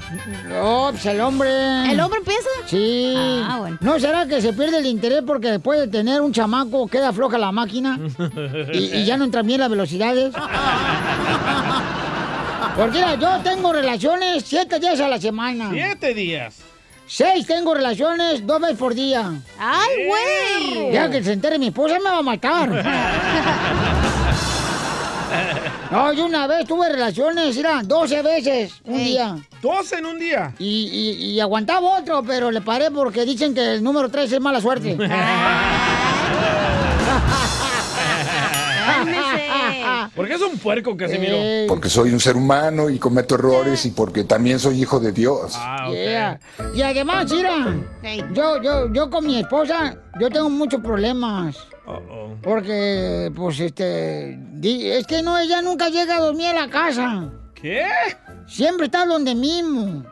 No, pues el hombre. ¿El hombre empieza? Sí. Ah, bueno. ¿No será que se pierde el interés porque después de tener un chamaco queda floja la máquina y, y ya no entran bien las velocidades? *laughs* Porque mira, yo tengo relaciones siete días a la semana. Siete días. Seis tengo relaciones dos veces por día. ¡Ay, güey! Ya que se entere mi esposa me va a matar. *laughs* No, yo una vez tuve relaciones, mira, 12 veces un Ey. día. ¿Dos en un día? Y, y- y aguantaba otro, pero le paré porque dicen que el número 3 es mala suerte. *laughs* ¿Por qué es un puerco, Casimiro? Porque soy un ser humano y cometo errores y porque también soy hijo de Dios. Ah, Yeah. Y además, mira, yo, yo, yo con mi esposa, yo tengo muchos problemas. Uh-oh. Porque, pues, este, es que no, ella nunca llega a dormir a la casa. ¿Qué? Siempre está donde mismo.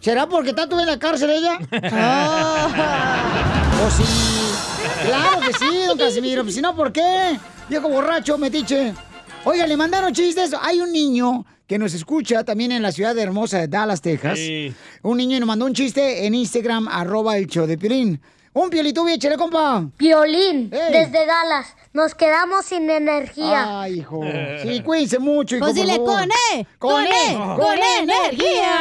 ¿Será porque está tú en la cárcel ella? *laughs* ¿O sí? Claro que sí, don Casimiro. Si no, ¿por qué? Viejo borracho, metiche. Oiga, le mandaron chistes. Hay un niño que nos escucha también en la ciudad hermosa de Dallas, Texas. Sí. Un niño nos mandó un chiste en Instagram, arroba el show de Piolín. Un piolito, échale, compa. Violín, Ey. desde Dallas. Nos quedamos sin energía. Ay, hijo. Sí, cuídense mucho, hijo, Pues por dile favor. con E, con E, con con energía.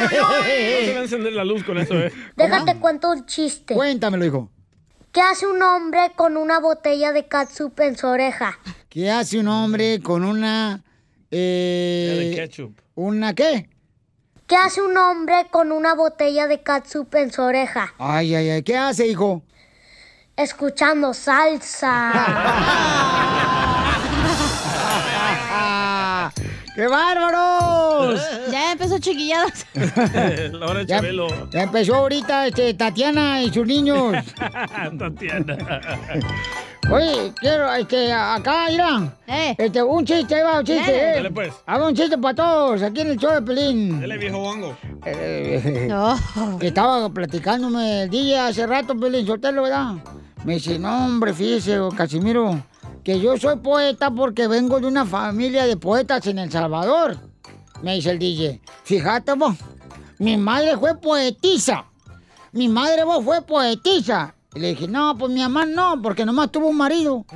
No se va a encender la luz con eso, ¿eh? Déjate cuento un chiste. Cuéntamelo, hijo. ¿Qué hace un hombre con una botella de catsup en su oreja? ¿Qué hace un hombre con una... eh, De ketchup. ¿Una qué? ¿Qué hace un hombre con una botella de catsup en su oreja? Ay, ay, ay. ¿Qué hace, hijo? escuchando salsa. *laughs* ¡Qué bárbaros! *laughs* Ya empezó chiquilladas. *laughs* Laura Ya, Chabelo. ya empezó ahorita este, Tatiana y sus niños. *laughs* Tatiana. Oye, quiero, este, acá, mira. Este, un chiste, ahí va, un chiste. Eh. Dale, pues. Haga un chiste para todos, aquí en el show de Pelín. Dale, viejo bongo. Eh, Estaba platicándome el día hace rato, Pelín Sotelo, ¿verdad? Me dice, no, hombre, fíjese, Casimiro, que yo soy poeta porque vengo de una familia de poetas en El Salvador. Me dice el DJ, fíjate vos, mi madre fue poetisa. Mi madre vos fue poetisa. Y le dije, no, pues mi mamá no, porque nomás tuvo un marido. *laughs*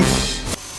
*laughs* *laughs*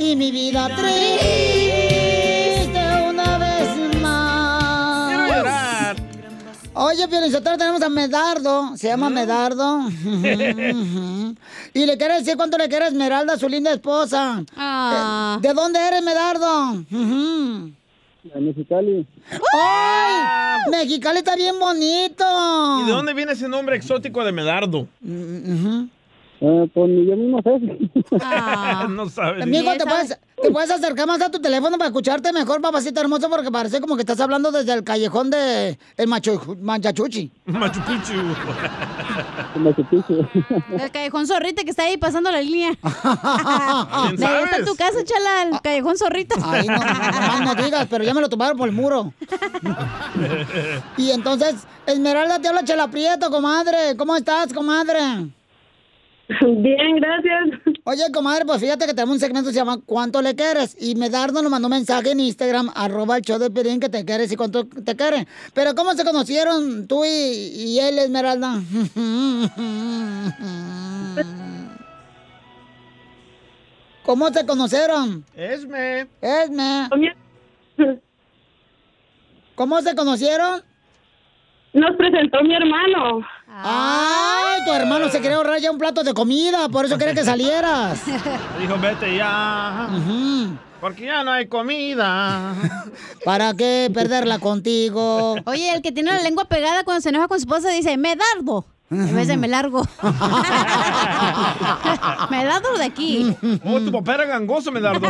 Y mi vida triste una vez más. Quiero llorar. Oye, Piolinsotero, tenemos a Medardo. Se llama Medardo. *laughs* y le quiere decir cuánto le quiere a Esmeralda, su linda esposa. Ah. ¿De dónde eres, Medardo? De Mexicali. ¡Ay! Mexicali está bien bonito. ¿Y de dónde viene ese nombre exótico de Medardo? Eh, pues ni yo mismo sé. *laughs* no sabes. Amigo, ¿te puedes, te puedes acercar más a tu teléfono para escucharte mejor, papacito hermoso, porque parece como que estás hablando desde el callejón de *laughs* el Machu, Manchachuchi. Machu Picchu. El callejón zorrita que está ahí pasando la línea. Bien De ahí está tu casa, chala, el callejón zorrita. Ay, no, nomás no digas, pero ya me lo tomaron por el muro. *laughs* Y entonces, Esmeralda, te habla Chela Prieto, comadre. ¿Cómo estás, comadre? *laughs* Bien, gracias. Oye, comadre, pues fíjate que tenemos un segmento que se llama ¿Cuánto le quieres? Y Medardo nos mandó un mensaje en Instagram, arroba el show de Pirín, que te quieres y cuánto te quiere. Pero ¿cómo se conocieron tú y, y él, Esmeralda? *laughs* ¿Cómo se conocieron? Esme. Esme. ¿Cómo se conocieron? Nos presentó mi hermano. Ay, tu hermano se quería ahorrar ya un plato de comida, por eso quería que salieras. *laughs* Dijo, vete ya. Porque ya no hay comida. *laughs* ¿Para qué perderla contigo? Oye, el que tiene la lengua pegada cuando se enoja con su esposa dice, me dardo. En vez de me largo. *laughs* me largo de aquí. Oh, tu papá era gangoso, Medardo.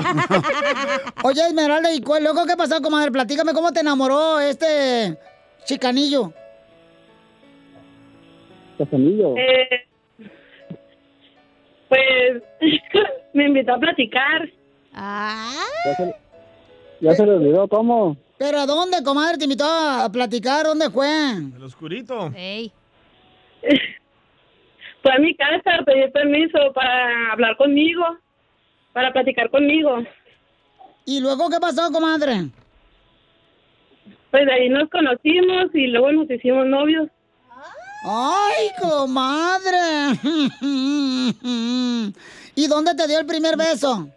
Oye, Esmeralda, ¿y cuál, luego qué pasó, comadre? Platícame cómo te enamoró este chicanillo. Casanillo. Eh, pues *laughs* me invitó a platicar. Ya se, ya se le olvidó cómo. ¿Pero a dónde, comadre? Te invitó a platicar. ¿Dónde fue? El oscurito. *laughs* Fue a mi casa a pedir permiso para hablar conmigo, para platicar conmigo. ¿Y luego qué pasó, comadre? Pues de ahí nos conocimos y luego nos hicimos novios. ¡Ay, comadre! ¿Y dónde te dio el primer beso?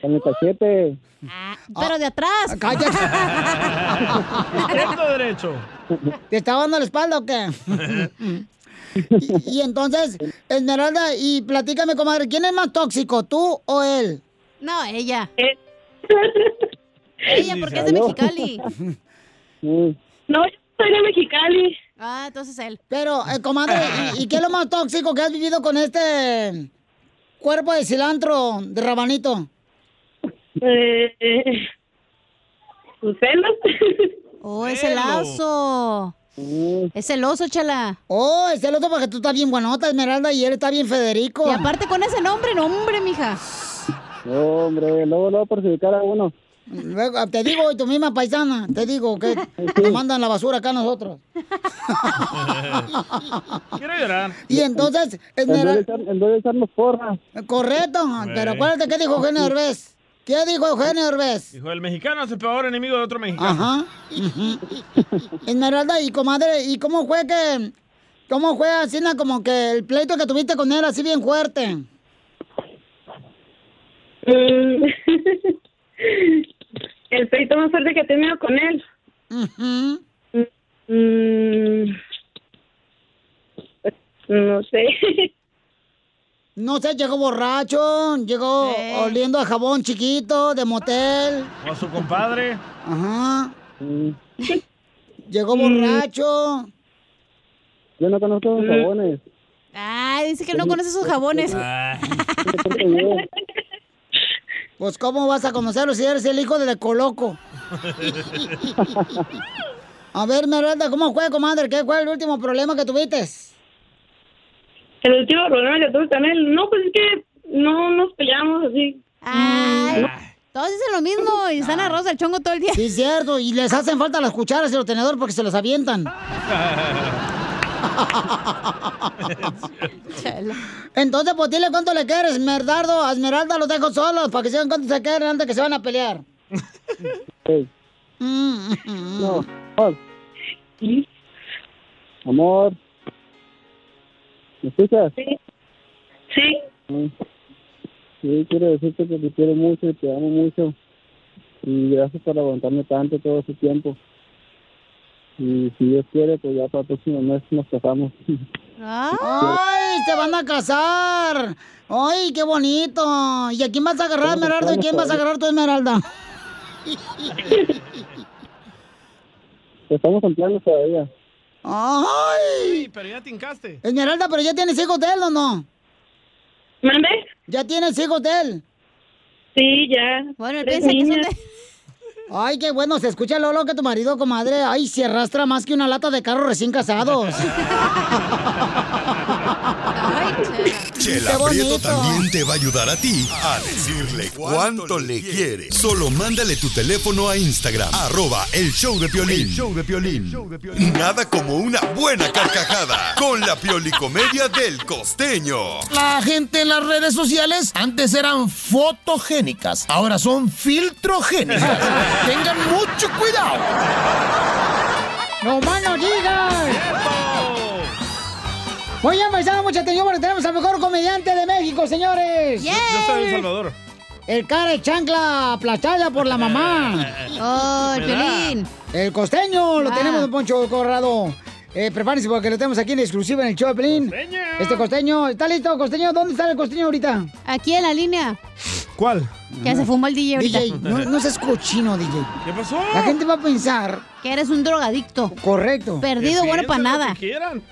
Con el cachete. Pero de atrás. Cállate. ¿Izquierdo o derecho? ¿Te estaba dando la espalda o qué? y, y entonces, Esmeralda, y platícame, comadre, ¿quién es más tóxico, tú o él? No, ella. Eh. ella, porque es de Mexicali. No, yo soy de Mexicali. Ah, entonces él. Pero, eh, comadre, *laughs* ¿y, y qué es lo más tóxico que has vivido con este cuerpo de cilantro de rabanito? Eh, eh, ¿Sus celos? Oh, es el oso. Es el oso, chala. Oh, es el oso porque tú estás bien buenota, Esmeralda, y él está bien Federico. Y aparte con ese nombre, nombre, mija. Hombre, luego lo va a perjudicar a uno. Luego, te digo, y tu misma paisana, te digo que *laughs* nos mandan la basura acá a nosotros. *laughs* Quiero llorar. Y entonces, En vez de Esmeral- echar- en vez de echarnos porra. correcto, pero acuérdate qué dijo Eugenio Derbez. ¿Qué dijo Eugenio Derbez? Dijo, el mexicano es el peor enemigo de otro mexicano. Ajá. *laughs* Esmeralda, y comadre, ¿y cómo fue que, cómo fue así, como que el pleito que tuviste con él así bien fuerte? Mm. Pleito más fuerte que he tenido con él. Mm, No sé. *laughs* No sé, llegó borracho, llegó oliendo a jabón chiquito de motel. O a su compadre. Ajá. Llegó *laughs* Mm. borracho. Yo no conozco los jabones. Ay, dice que no conoce sus jabones. Pues, ¿cómo vas a conocerlo si eres el hijo de Coloco? A ver, Meralda, ¿cómo fue, comadre? ¿Qué fue el último problema que tuviste? El último problema que tuve con él, no, pues es que no nos peleamos así. Ay, todos dicen lo mismo y están arroz al chongo todo el día. Sí, cierto. Y les hacen falta las cucharas y los tenedores porque se los avientan. *laughs* *laughs* Entonces, pues dile cuánto le quieres, Merdardo. A Esmeralda los dejo solos para que sepan cuánto se quieren antes que se van a pelear. Mm, No, amor. Amor. ¿Me escuchas? Sí. Sí. Sí, quiero decirte que te quiero mucho y te amo mucho. Y gracias por aguantarme tanto todo ese tiempo. Y si Dios quiere, pues ya para el próximo mes nos casamos. *laughs* ¡Ay, se van a casar! ¡Ay, qué bonito! ¿Y a quién vas a agarrar, Esmeralda? ¿Y quién vas a agarrar tú, Esmeralda? *laughs* Estamos en planes todavía. ¡Ay! pero ya te hincaste. Esmeralda, ¿pero ya tienes hijos de él o no? ¿Mande? ¿Ya tienes hijos de él? Sí, ya. Bueno, él piensa que son niñas. de... Ay, qué bueno, se escucha Lolo que tu marido, comadre, ay, se arrastra más que una lata de carro recién casados. *laughs* Chela Prieto también te va a ayudar a ti a decirle cuánto le quiere. Solo mándale tu teléfono a Instagram, arroba el show de Piolín. El show de Piolín. Nada como una buena carcajada con la piolicomedia del costeño. La gente en las redes sociales antes eran fotogénicas, ahora son filtrogénicas. *laughs* Tengan mucho cuidado. ¡No más no digas! Muy bien, paisano, mucha atención porque tenemos al mejor comediante de México, señores. Yo soy de El Salvador. El cara de chancla aplastada por la mamá. *laughs* Oh, el. El costeño, lo Ah. tenemos, don Poncho Corrado. Eh, prepárense porque lo tenemos aquí en exclusiva en el show de Pelín. Este costeño, ¿está listo, costeño? ¿Dónde está el costeño ahorita? Aquí en la línea. ¿Cuál? Que se fumó el DJ ahorita. DJ, no, no seas cochino, DJ. ¿Qué pasó? La gente va a pensar. Que eres un drogadicto. Correcto. Perdido, bueno para nada.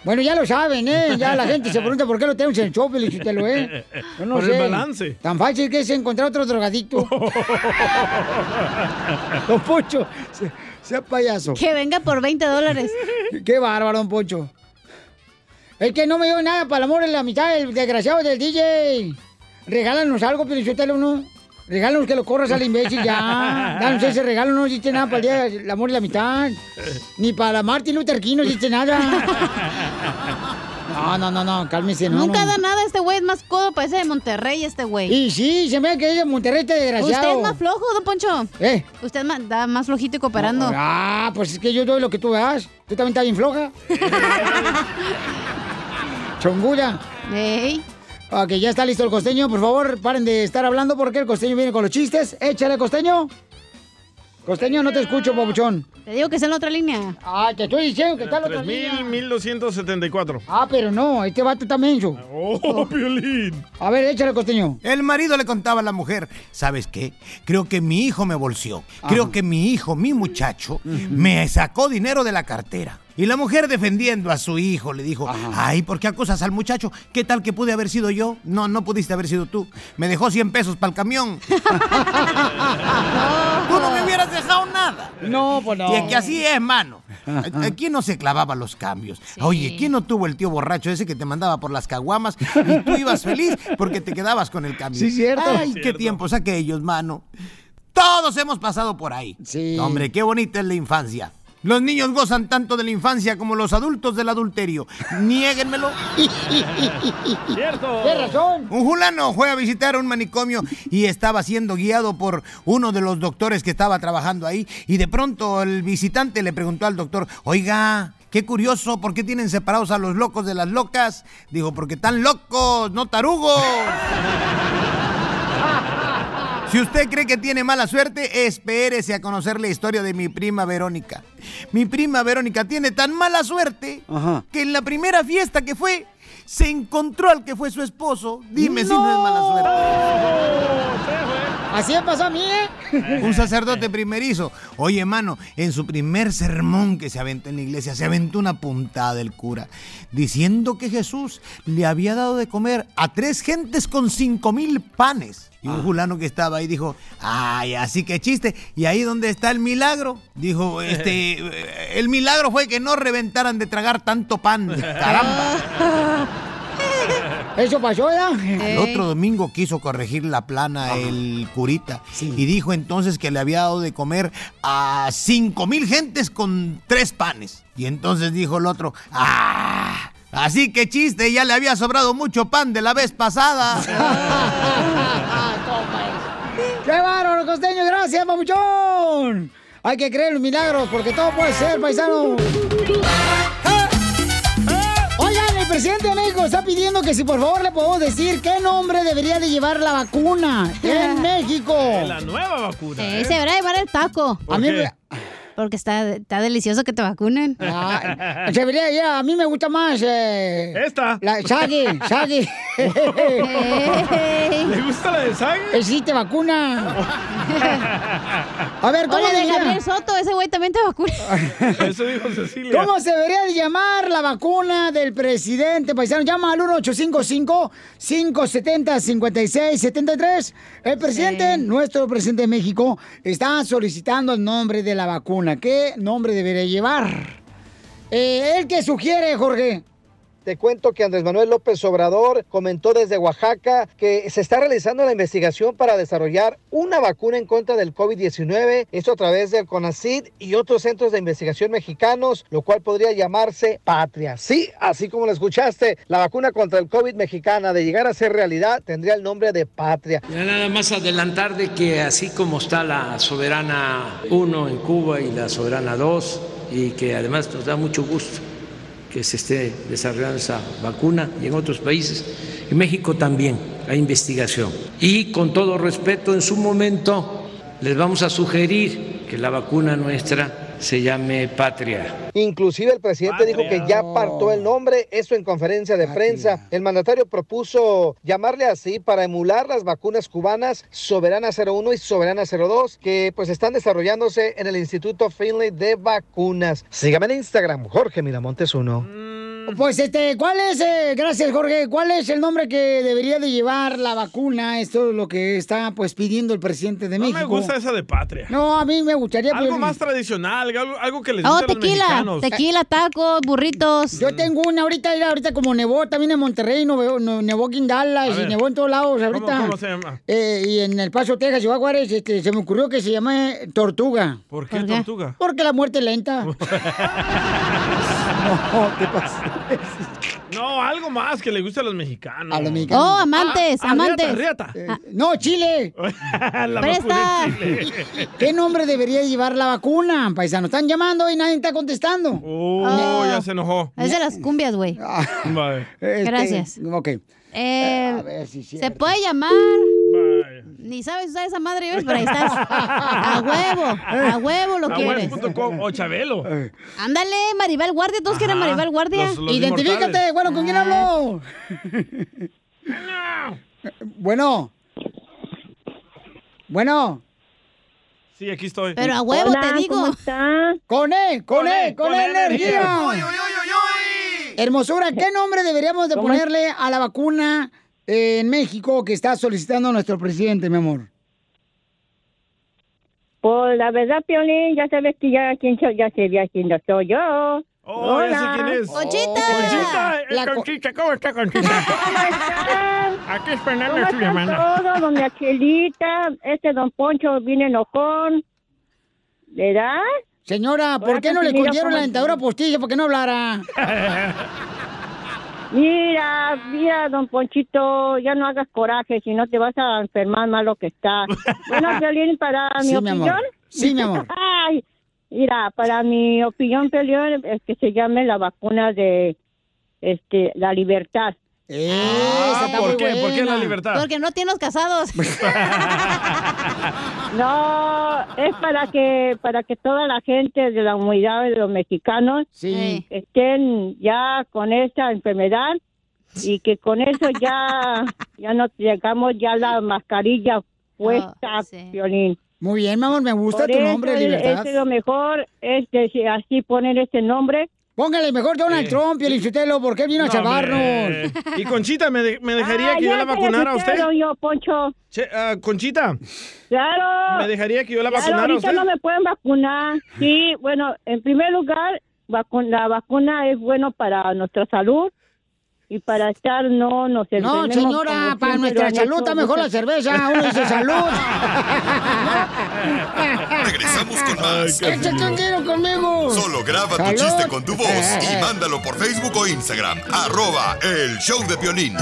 Bueno, ya lo saben, ¿eh? Ya la gente se pregunta por qué lo tenemos en el show, lo ¿eh? Yo no Por sé. el balance. Tan fácil que es encontrar otro drogadicto. *laughs* don Poncho, se- sea payaso. Que venga por 20 dólares. *laughs* Qué bárbaro, don Poncho. Es que no me dio nada para el amor y la amistad, el desgraciado del DJ. Regálanos algo, pero ¿no? Regálanos que lo corras al imbécil ya. *laughs* Danos ese regalo, no hiciste nada para el día del amor y la amistad. Ni para Martin Luther King no hiciste nada. *laughs* No, no, no, no, cálmese, no. Nunca no. da nada este güey, es más codo, parece de Monterrey este güey. Y sí, se me ve que es de Monterrey este desgraciado. Usted es más flojo, don Poncho. ¿Eh? Usted ma- da más flojito y cooperando. Ah, pues es que yo doy lo que tú das. Tú también estás bien floja. *laughs* Chongulla. Ey. Ok, ya está listo el costeño. Por favor, paren de estar hablando porque el costeño viene con los chistes. Échale, costeño. Costeño, no te escucho, papuchón. Te digo que está en la otra línea. Ah, te estoy diciendo que está en la otra línea. 3.1274. Ah, pero no, este vato está menso. Oh, Piolín. A ver, échale, costeño. El marido le contaba a la mujer, ¿sabes qué? Creo que mi hijo me bolseó. Creo que mi hijo, mi muchacho, me sacó dinero de la cartera. Y la mujer defendiendo a su hijo le dijo, ay, ¿por qué acusas al muchacho? ¿Qué tal que pude haber sido yo? No, no pudiste haber sido tú. Me dejó 100 pesos para el camión. *laughs* tú no me hubieras dejado nada. No, pues no. Y es que así es, mano. ¿Quién no se clavaba los cambios? Oye, ¿quién no tuvo el tío borracho ese que te mandaba por las caguamas y tú ibas feliz porque te quedabas con el cambio? Sí, cierto. Ay, qué Cierto. tiempos aquellos, mano. Todos hemos pasado por ahí. Sí. Hombre, qué bonita es la infancia. Los niños gozan tanto de la infancia como los adultos del adulterio. Niéguenmelo. *laughs* Cierto. Tienes razón. Un fulano fue a visitar un manicomio y estaba siendo guiado por uno de los doctores que estaba trabajando ahí. Y de pronto el visitante le preguntó al doctor, oiga, qué curioso, ¿por qué tienen separados a los locos de las locas? Dijo, porque están locos, no tarugos. *laughs* Si usted cree que tiene mala suerte, espérese a conocer la historia de mi prima Verónica. Mi prima Verónica tiene tan mala suerte que en la primera fiesta que fue, se encontró al que fue su esposo. Dime si no es mala suerte. Así me pasó a mí, ¿eh? *laughs* Un sacerdote primerizo. Oye, mano, en su primer sermón que se aventó en la iglesia, se aventó una puntada del cura, diciendo que Jesús le había dado de comer a tres gentes con cinco mil panes. Y un fulano que estaba ahí dijo, ay, así que chiste. Y ahí donde está el milagro, dijo, *laughs* este, el milagro fue que no reventaran de tragar tanto pan. *laughs* Caramba. Eso pasó ya. El otro domingo quiso corregir la plana el curita y dijo entonces que le había dado de comer a cinco mil gentes con tres panes. Y entonces dijo el otro, ¡ah! Así que chiste, ya le había sobrado mucho pan de la vez pasada. *laughs* ¡Qué bárbaro, costeño! ¡Gracias, papuchón! Hay que creer en los milagros porque todo puede ser, paisano. Presidente de México está pidiendo que si por favor le podemos decir qué nombre debería de llevar la vacuna en *laughs* México. La nueva vacuna. Eh, ¿eh? se debería llevar el taco. ¿Por A mí qué? me- Porque está, está delicioso que te vacunen. Ah, se debería ya, a mí me gusta más. Eh, Esta. La Shaggy, Shaggy. ¿Le gusta la de Shaggy? Eh, sí, te vacuna. A ver, ¿cómo Oye, de debería- Gabriel Soto, ese güey también te vacuna. *laughs* Eso dijo Cecilia. ¿Cómo se debería de llamar la vacuna del presidente paisano? Llama al 1855-570-5673. El presidente, nuestro presidente de México, está solicitando el nombre de la vacuna. ¿Qué nombre debería llevar? Eh, ¿El que sugiere, Jorge? Te cuento que Andrés Manuel López Obrador comentó desde Oaxaca que se está realizando la investigación para desarrollar una vacuna en contra del COVID-19, esto a través del CONACID y otros centros de investigación mexicanos, lo cual podría llamarse Patria. Sí, así como lo escuchaste, la vacuna contra el COVID mexicana de llegar a ser realidad tendría el nombre de Patria. Ya nada más adelantar de que así como está la Soberana 1 en Cuba y la Soberana 2, y que además nos da mucho gusto que se esté desarrollando esa vacuna y en otros países, en México también hay investigación. Y con todo respeto, en su momento les vamos a sugerir que la vacuna nuestra se llame Patria. Inclusive el presidente dijo que ya partó el nombre, eso en conferencia de prensa. El mandatario propuso llamarle así para emular las vacunas cubanas Soberana 01 y Soberana 02 que pues están desarrollándose en el Instituto Finley de Vacunas. Sígame en Instagram, Jorge Miramontes 1. Pues este, ¿cuál es, eh, gracias Jorge, cuál es el nombre que debería de llevar la vacuna? Esto es lo que está pues pidiendo el presidente de No México. me gusta esa de patria. No, a mí me gustaría... Algo pues, más tradicional, algo, algo que les Oh, guste a los tequila, mexicanos. tequila, tacos, burritos. Yo tengo una ahorita, mira, ahorita como nevó también en Monterrey, nevó, no- nevó aquí en Dallas y nevó en todos lados ¿Cómo, ahorita. cómo se llama? Eh, y en El Paso, Texas, Ciudad Juárez, este, se me ocurrió que se llame Tortuga. ¿Por qué tortuga? Porque la muerte es lenta. *laughs* *laughs* no, ¿qué pasa? No, algo más que le guste a los mexicanos. A los mexicanos. Oh, amantes, Ah, amantes. riata, Eh, no, Chile. *laughs* La Presta. vacuna en Chile. *laughs* ¿Qué nombre debería llevar la vacuna, paisano? Están llamando y nadie está contestando. Oh, ya se enojó. Es de las cumbias, güey. *laughs* Vale. Este, Gracias. Ok. Eh, A ver si es se puede llamar. Ni sabes usar esa madre, ¿ves? Pero ahí estás. A huevo, a huevo lo quieres. O Chabelo. Ándale, Maribel Guardia. Todos quieren Maribel Guardia. los- los Identifícate, inmortales. bueno, ¿con quién hablo? *laughs* bueno. Bueno. Sí, aquí estoy. Pero a huevo Hola, te digo. ¿cómo está? Con E, con, Con E, E, con, con energía. energía. Hermosura, ¿qué nombre deberíamos de ¿Cómo ponerle a la vacuna en México que está solicitando nuestro presidente, mi amor? Pues la verdad, Piolín, ya sabes que ya quien soy, ya sé bien quién no soy yo. Oh, ya sé quién es. ¡Conchita! Conchita, eh, La co- Conchita, ¿cómo está Conchita? *laughs* Aquí esperando ¿Cómo a su están llamada. todos? Doña Chelita, este don Poncho viene enojón. ¿Verdad? Señora, ¿por qué no le cogieron la ¿cómo- dentadura postiza para que no hablara? *laughs* Mira, mira, don Ponchito, ya no hagas coraje, si no te vas a enfermar más lo que está. *laughs* Bueno, Violín, para mi Sí, mi amor. opinión. Sí, mi amor. Ay, mira, para mi opinión, Violín, es que se llame la vacuna de este la libertad. Ah, ¿por qué? ¿Por qué la libertad? Porque no tienes casados. *laughs* No, es para que para que toda la gente de la humanidad de los mexicanos Sí. estén ya con esta enfermedad y que con eso ya *laughs* ya no tengamos ya la mascarilla puesta, Violín. Muy bien, mi amor, me gusta Por tu eso nombre, es- Libertad. Es lo mejor, es decir, así poner este nombre. Póngale mejor Donald Trump, Pielichotelo, porque él vino a No, salvarnos. hombre. Y Conchita, ¿me, de- me dejaría Ah, que yo la vacunara a te usted? yo, Poncho. Che, ah, Conchita, Claro. ¿me dejaría que yo la Claro, vacunara a usted? no me pueden vacunar. Sí, bueno, en primer lugar, vacu- la vacuna es bueno para nuestra salud y para estar no nos No, señora, para siempre nuestra salud está mejor la cerveza. Uno dice *laughs* salud. Regresamos con más. Échate un tiro conmigo. Solo graba tu Salud. chiste con tu voz y mándalo por Facebook o Instagram. Arroba el show de violín.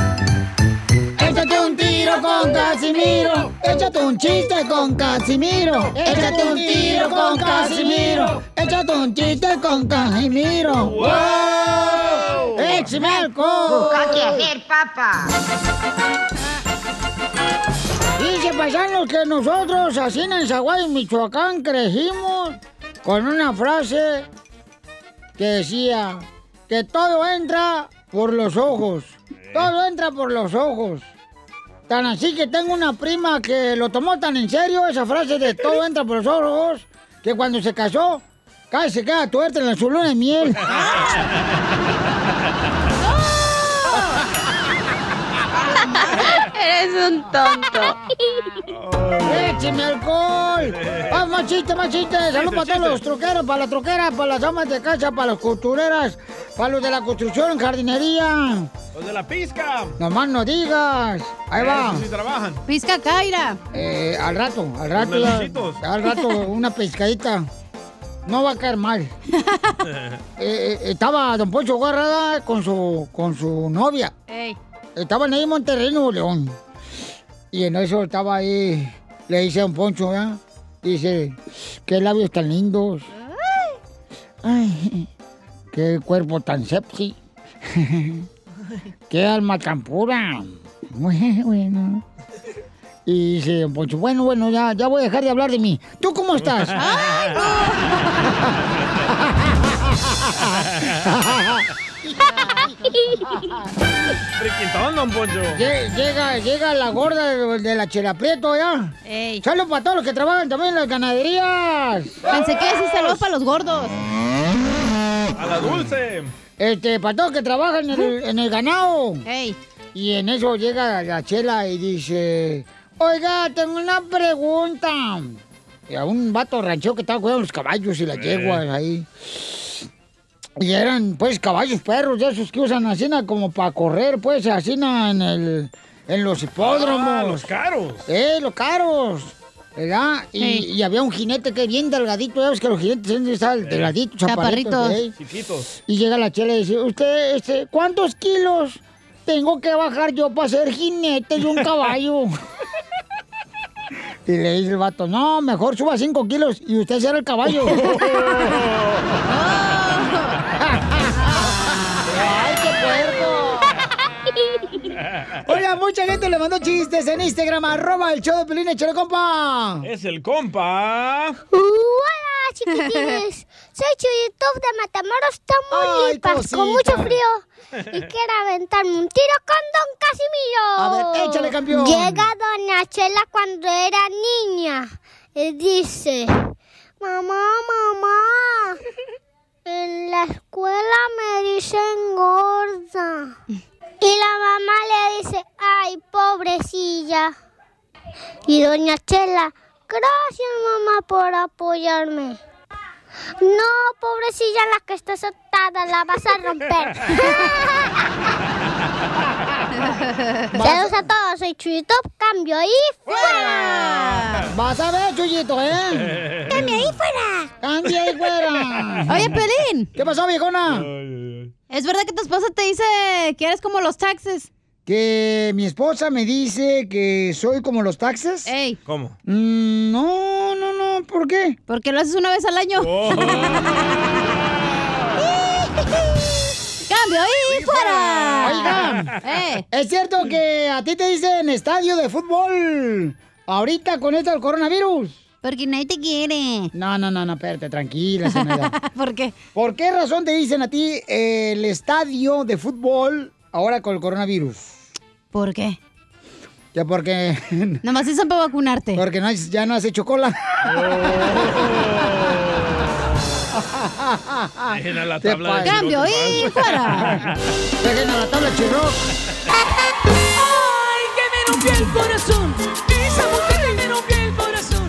Échate un tiro con Casimiro. Échate un chiste con Casimiro. Échate un tiro con Casimiro. Échate un chiste con Casimiro. ¡Wow! ¡Échame alcohol! papa. Dice paisanos que nosotros, así en Zaguay, Michoacán, crecimos con una frase que decía que todo entra por los ojos. Todo entra por los ojos. Tan así que tengo una prima que lo tomó tan en serio esa frase de todo entra por los ojos que cuando se casó casi se queda tuerta en la su luna de miel. *laughs* Eres un tonto. ¡Écheme alcohol! ¡Ah, más chiste, más chiste! ¡Salud para todos los troqueros, para las troqueras, para las amas de casa, para las costureras, para los de la construcción, jardinería! Los de la pizca. Nomás no digas. Ahí va. Sí trabajan. Pizca Caira. Eh, al rato, al rato. ya- al rato, *laughs* una pescadita. No va a caer mal. *laughs* Eh, eh, estaba Don Poncho Guarrada con su, con su novia. Ey. Estaban ahí en Monterrey, Nuevo León. Y en eso estaba ahí, le dice a Don Poncho, ¿ya? Dice, qué labios tan lindos. Ay, qué cuerpo tan sepsi. *laughs* qué alma tan pura. Muy bueno. Y dice Don Poncho, bueno, bueno, ya, ya voy a dejar de hablar de mí. ¿Tú cómo estás? *laughs* *laughs* *laughs* Friquitón, don Poncho. Lle- Llega, llega la gorda de, de la Chela Prieto, ¿ya? Ey. Saludos para todos los que trabajan también en las ganaderías. Pensé que ese saludo para los gordos. A la dulce. Este, para todos los que trabajan en el, en el ganado. Ey. Y en eso llega la Chela y dice, oiga, tengo una pregunta. Y a un vato ranchero que estaba cuidando los caballos y las yeguas ahí. Y eran, pues, caballos perros, de esos que usan así como para correr, pues, así en, el, en los hipódromos. Ah, los caros. Eh, los caros. ¿Verdad? Y, Sí. y había un jinete que bien delgadito, ya ves que los jinetes siempre están delgaditos, chaparritos. Chaparritos. ¿eh? Chiquitos. Y llega la chela y dice, usted, este, ¿cuántos kilos tengo que bajar yo para ser jinete de un caballo? *laughs* y le dice el vato, no, mejor suba cinco kilos y usted será el caballo. *laughs* puerco! Oiga, mucha gente le mandó chistes en Instagram, arroba el show de Pelín, échale, compa. Es el compa. Hola, chiquitines. Soy Chuyitub de Matamoros, Tamaulipas, con mucho frío. Y quiero aventarme un tiro con Don Casimiro. A ver, échale, campeón. Llega Doña Chela cuando era niña. Y dice, mamá, mamá, en la escuela me dicen gorda. Y la mamá le dice, ay, pobrecilla. Y Doña Chela, gracias mamá por apoyarme. No, pobrecilla, la que está patada la vas a romper. *laughs* Saludos a todos, soy Chuyito, cambio y fuera. Vas a ver, Chuyito, ¿eh? *laughs* Cambio y fuera. Cambia ahí fuera. *laughs* Oye, Pelín. ¿Qué pasó, viejona? ¿Es verdad que tu esposa te dice que eres como los taxes? Que mi esposa me dice que soy como los taxes. Ey. ¿Cómo? Mm, no, no, no, ¿por qué? Porque lo haces una vez al año. Oh. *laughs* ¡Cambio y fuera! Oiga, Eh. *laughs* ¿es cierto que a ti te dicen estadio de fútbol ahorita con esto del coronavirus? Porque nadie te quiere. No, no, no, no, espérate, tranquila, Zenaida. *laughs* ¿Por qué? ¿Por qué razón te dicen a ti eh, el estadio de fútbol ahora con el coronavirus? ¿Por qué? Ya porque... Nomás dicen para vacunarte. Porque no, ya no has hecho cola. *laughs* Dejen a la tabla de. Cambio y fuera. Dejen a la tabla chirroc. Ay, que me rompió el corazón. Esa mujer que me rompió el corazón.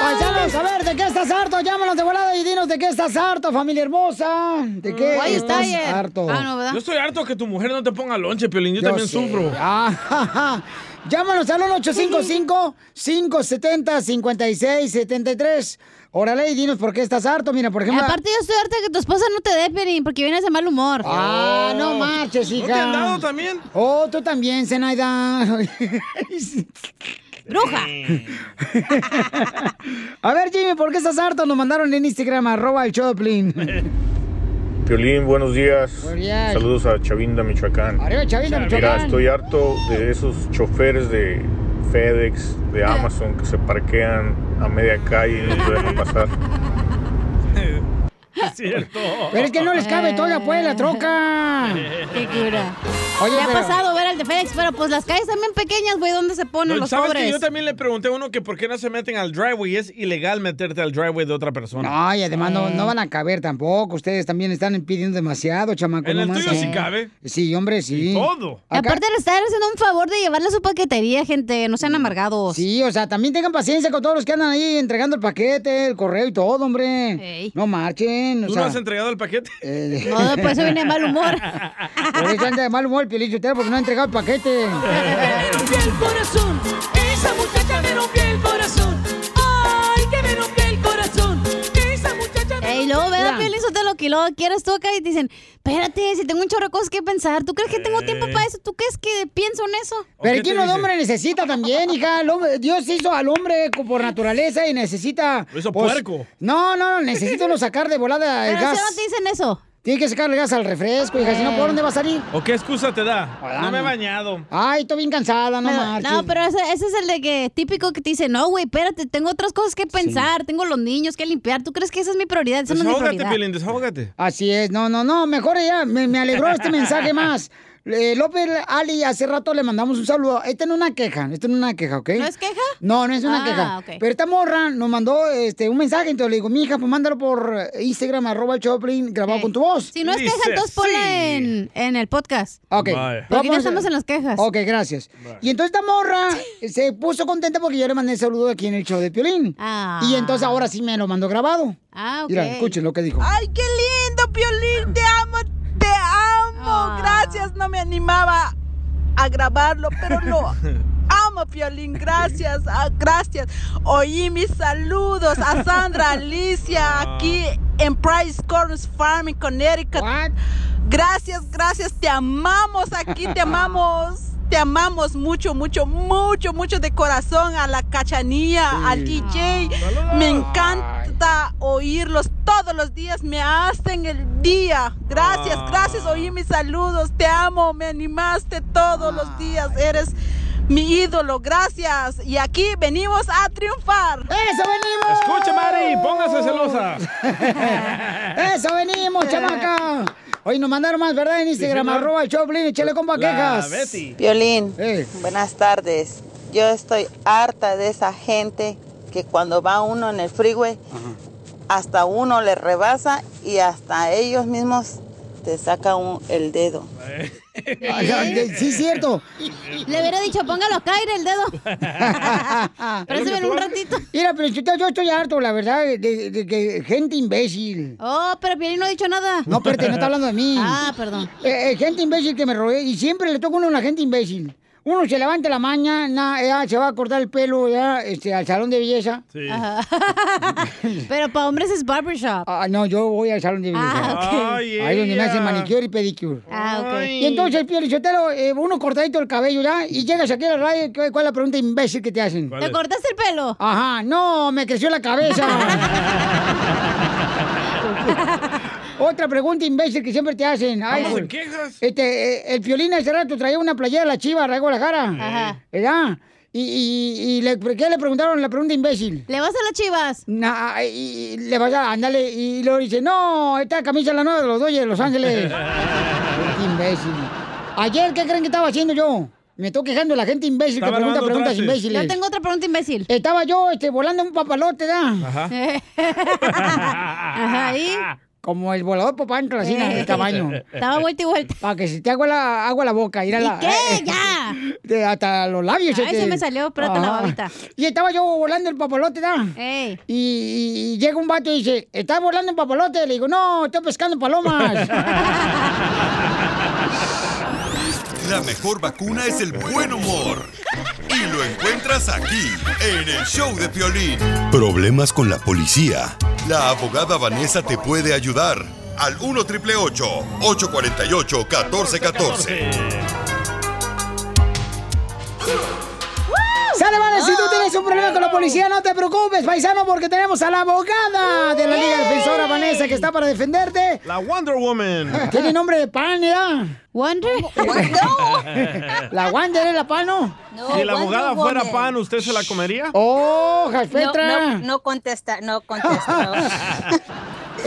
Paisanos, a ver, ¿de qué estás harto? Llámanos de volada y dinos de qué estás harto, familia hermosa. ¿De qué Why you estás tired? harto? Ah, no, ¿verdad? Yo estoy harto que tu mujer no te ponga lonche, Piolín. Yo, Yo también sé. sufro. Ah, *laughs* ja, ja. Llámanos al 1-855-570-5673. Órale, y dinos por qué estás harto. Mira, por ejemplo... Aparte, yo estoy harta de que tu esposa no te dé, Pelín, porque vienes de mal humor. Ah, no marches, hija. ¿No te han dado también? Oh, tú también, Zenaida. *laughs* ¡Bruja! A ver, Jimmy, ¿por qué estás harto? Nos mandaron en Instagram, arroba el Choplin. Piolín, buenos días. Buenos días. Saludos a Chavinda, Michoacán. Arriba, Chavinda, Mira, Michoacán. estoy harto de esos choferes de FedEx, de Amazon, que se parquean a media calle y nos dejan pasar. *laughs* Es cierto. Pero es que no les cabe toda pues la troca. ¡Qué cura! Oye, ha pero- pasado ver al de FedEx, pero pues las calles también pequeñas, güey, ¿dónde se ponen No, los ¿Sabes que pobres? yo también le pregunté a uno que por qué no se meten al driveway? Es ilegal meterte al driveway de otra persona. No, y además no, no van a caber tampoco. Ustedes también están pidiendo demasiado, chamaco. En el más, tuyo sí cabe. Sí, hombre, sí. todo. Y Aparte le están haciendo un favor de llevarle su paquetería, gente, no sean amargados. Sí, o sea, también tengan paciencia con todos los que andan ahí entregando el paquete, el correo y todo, hombre. Ey. No marchen. O ¿Tú sea, no has entregado el paquete? eh, No, por eso viene de mal humor. *laughs* por eso anda de mal humor el Piolín porque no ha entregado el paquete. Me *laughs* rompió el corazón. Esa muchacha me rompió el corazón. Ay, que me rompió el corazón. Esa muchacha me Ey, y luego ve Mira. a Piolín Sotelo que luego quieres tú acá y te dicen, espérate, si tengo un chorro de cosas que pensar, ¿tú crees que tengo tiempo para eso? ¿Tú crees que pienso en eso? Pero ¿quién el hombre necesita también, hija? El hombre- Dios hizo al hombre por naturaleza y necesita... Lo hizo pues, puerco. No, no, no, necesita uno sacar de volada el Pero gas. si no te dicen eso. Tiene que sacarle gas al refresco, hija, si no, ¿por dónde va a salir? ¿O qué excusa te da? No me he no. bañado. Ay, estoy bien cansada, no Pero- marches. no, pero ese, ese es el de que típico que te dice, no, güey, espérate, tengo otras cosas que pensar, tengo los niños que limpiar. ¿Tú crees que esa es mi prioridad? Esa no es mi Desahógate, prioridad. Piolín, desahógate. Así es, no, no, no, mejor ya, me, me alegró este mensaje más. *laughs* Eh, López Ali, hace rato le mandamos un saludo. Esta no es una queja, esta no es una queja, ¿ok? ¿No es queja? No, no es una Ah, queja. ok. Pero esta morra nos mandó este, un mensaje, entonces le digo, mija, pues mándalo por Instagram, arroba el Choplin, grabado con tu voz. Si no es queja, entonces ponla en, en el podcast. Ok. Vaya. Porque estamos en las quejas. Ok, gracias. Y entonces esta morra se puso contenta porque yo le mandé el saludo aquí en el show de Piolín. Ah. Y entonces ahora sí me lo mandó grabado. Ah, ok. Mira, escuchen lo que dijo. ¡Ay, qué lindo, Piolín! ¡Te amo! Ah. Gracias, no me animaba a grabarlo, pero lo *laughs* amo, Piolín. Gracias, ah, gracias. Oí mis saludos a Sandra Alicia aquí en Price Corners Farm en Connecticut. Gracias, gracias. Te amamos aquí, te amamos. *laughs* Te amamos mucho, mucho, mucho, mucho de corazón a la cachanilla, al DJ. Me encanta oírlos todos los días, me hacen el día. Gracias, gracias, oí mis saludos. Te amo, me animaste todos los días. Eres mi ídolo, gracias. Y aquí venimos a triunfar. ¡Eso venimos! Escuche, Mari, póngase celosa. *laughs* ¡Eso venimos, chamaca! Hoy nos mandaron más, ¿verdad? En Instagram, arroba el Choplin, échale compa La quejas. Betty. Violín, Eh. buenas tardes. Yo estoy harta de esa gente que cuando va uno en el freeway, hasta uno le rebasa y hasta ellos mismos te sacan un- el dedo. Ay, *laughs* Sí, es cierto. Le hubiera dicho, póngalo acá, el dedo. *laughs* Pero se ven un ratito. Mira, pero yo, estoy harto, la verdad, de, de- gente imbécil. Oh, pero Piolín no ha dicho nada. No, espérate, no está hablando de mí. Ah, perdón. Eh, eh, gente imbécil que me rodea y siempre le toca a uno una gente imbécil. Uno se levanta la mañana, ya se va a cortar el pelo ya, este, al salón de belleza. Ajá. *laughs* Pero para hombres es barbershop. Ah, no, yo voy al salón de belleza. Ah, ok. Ay, Ahí donde me hacen manicure y pedicure. Ah, ok. Y entonces, Pio Lichotelo, eh, uno cortadito el cabello ya, y llegas aquí a la radio, ¿cuál cuál es la pregunta imbécil que te hacen? ¿Te cortaste el pelo? Ajá, no, me creció la cabeza. *laughs* Otra pregunta imbécil que siempre te hacen. Ay, ¿Cómo se pues, quejas? Este, eh, el piolín hace rato traía una playera de la chiva, de Guadalajara. Ajá. ¿Verdad? Y, y, y le, ¿qué le preguntaron? La pregunta imbécil. ¿Le vas a las chivas? Nah, y, y le vas a, ándale, y luego dice, no, esta camisa es la nueva de los Dodgers de Los Ángeles. Qué *laughs* imbécil. Ayer, ¿qué creen que estaba haciendo yo? Me estoy quejando de la gente imbécil Estaba que pregunta preguntas imbéciles. Yo tengo otra pregunta imbécil. Estaba yo este, volando un papalote, ¿da? Ajá. *laughs* Ajá, ¿y? *laughs* Como el volador popantla, así, Eh. de tamaño. Estaba vuelta y vuelta. Para que se te haga la, agua la boca. Ir a ¿Y la, qué? ¡Ya! *laughs* de- hasta los labios. Ay, te- se me salió, espérate, la Ajá. babita. Y estaba yo volando el papalote, ¿da? Ey. Y, y- y llega un vato y dice, ¿estás volando un papalote? Le digo, no, estoy pescando palomas. *laughs* La mejor vacuna es el buen humor. Y lo encuentras aquí, en el show de Piolín. Problemas con la policía. La abogada Vanessa te puede ayudar. Al 1 848 1414 Sale, vale, si tú tienes un problema con la policía, no te preocupes, paisano, porque tenemos a la abogada de la Liga Defensora, Vanessa, que está para defenderte. La Wonder Woman. *laughs* Tiene nombre de pan, ¿ya? ¿Wonder? *laughs* ¿La Wonder es la pan, no? si la abogada fuera pan, ¿usted se la comería? ¡Oh, No, Petra! no, no contesta, no contesta. *laughs*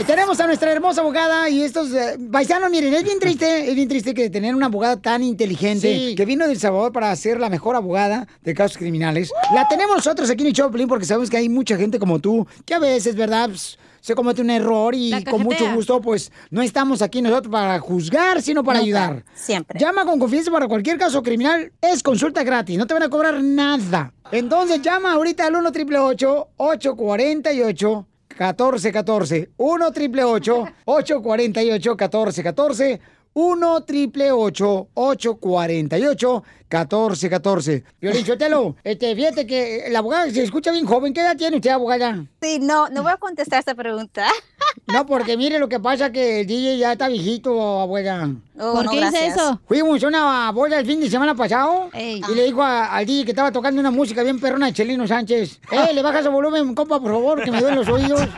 Eh, Tenemos a nuestra hermosa abogada y estos eh, paisanos, miren, es bien *laughs* triste, es bien triste que tener una abogada tan inteligente Sí. que vino del Salvador para ser la mejor abogada de casos criminales. La tenemos nosotros aquí en el Choplin porque sabemos que hay mucha gente como tú que a veces, ¿verdad? Pues, se comete un error y con mucho gusto, pues no estamos aquí nosotros para juzgar, sino para Nunca, ayudar. siempre. Llama con confianza para cualquier caso criminal. Es consulta gratis, no te van a cobrar nada. Entonces llama ahorita al 1 888 848 1414 1 888 848 1414 1 888 848 1414 Violín Chotelo, este, fíjate que la abogada se escucha bien joven. ¿Qué edad tiene usted, abogada? Sí, no, no voy a contestar esta pregunta. *laughs* No, porque mire lo que pasa que el DJ ya está viejito, abuela. Oh, ¿Por no, qué dice gracias. eso? Fuimos a una boda el fin de semana pasado y le dijo a- al DJ que estaba tocando una música bien perrona de Chelino Sánchez. *laughs* ¡Eh, le bajas el volumen, compa, por favor, que me duelen los oídos! *laughs*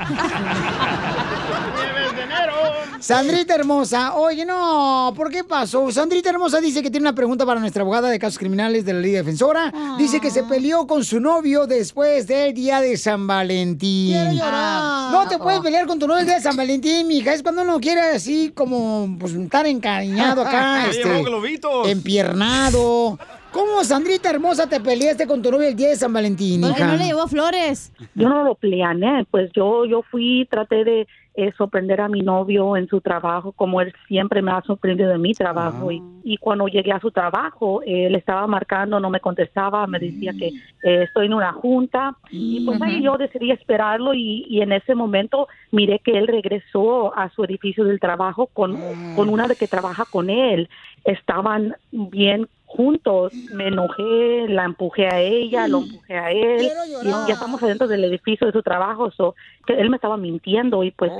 Sandrita hermosa, oye, no, ¿por qué pasó? Sandrita hermosa dice que tiene una pregunta para nuestra abogada de casos criminales de la Liga Defensora. Dice que se peleó con su novio después del día de San Valentín. Quiero llorar. No te puedes pelear con tu novio el día de San Valentín, mija. Es cuando uno quiere así como pues, estar encariñado acá, *laughs* este, globitos. empiernado. ¿Cómo, Sandrita hermosa, te peleaste con tu novio el día de San Valentín, Porque no le llevó flores. Yo no lo planeé, pues yo yo fui, traté de eh, sorprender a mi novio en su trabajo, como él siempre me ha sorprendido en mi trabajo. Y, y cuando llegué a su trabajo, eh, él estaba marcando, no me contestaba, me decía que eh, estoy en una junta. Y pues ahí yo decidí esperarlo y, y en ese momento miré que él regresó a su edificio del trabajo con, con una de que trabaja con él. Estaban bien juntos, me enojé, la empujé a ella, lo empujé a él, y ya estamos adentro del edificio de su trabajo, so, que él me estaba mintiendo y pues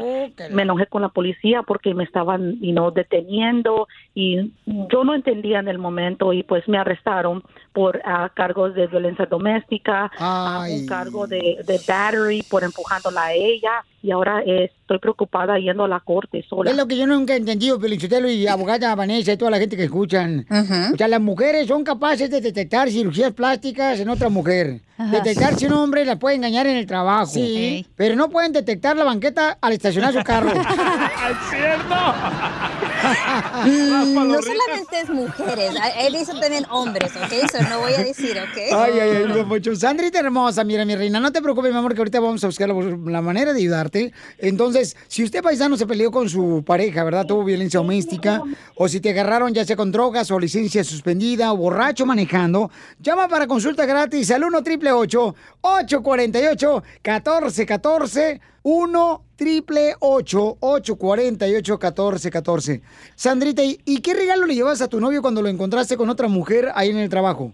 me enojé con la policía porque me estaban you know, deteniendo y yo no entendía en el momento y pues me arrestaron por ah, cargos de violencia doméstica, ah, un cargo de, de battery por empujándola a ella y ahora eh, estoy preocupada yendo a la corte sola. Es lo que yo nunca he entendido, Pelichotelo y *laughs* abogada Vanessa y toda la gente que escuchan. O sea, las mujeres son capaces de detectar cirugías plásticas en otra mujer. Ajá. Detectar si un hombre la puede engañar en el trabajo. Sí. Pero no pueden detectar la banqueta al estacionar su carro. *laughs* ¡Es cierto! *laughs* Mm, no solamente es mujeres, él dice también hombres, ¿ok? Eso no voy a decir, ¿ok? Ay, ay, ay, don Poncho. Sandrita hermosa, mira, mi reina, no te preocupes, mi amor, que ahorita vamos a buscar la, manera de ayudarte. Entonces, si usted, paisano, se peleó con su pareja, ¿verdad? Tuvo violencia doméstica, o si te agarraron ya sea con drogas o licencia suspendida o borracho manejando, llama para consulta gratis al 1 triple 848 1414 1 triple 848 1414 Sandrita, ¿y, y qué regalo le llevas a tu novio cuando lo encontraste con otra mujer ahí en el trabajo?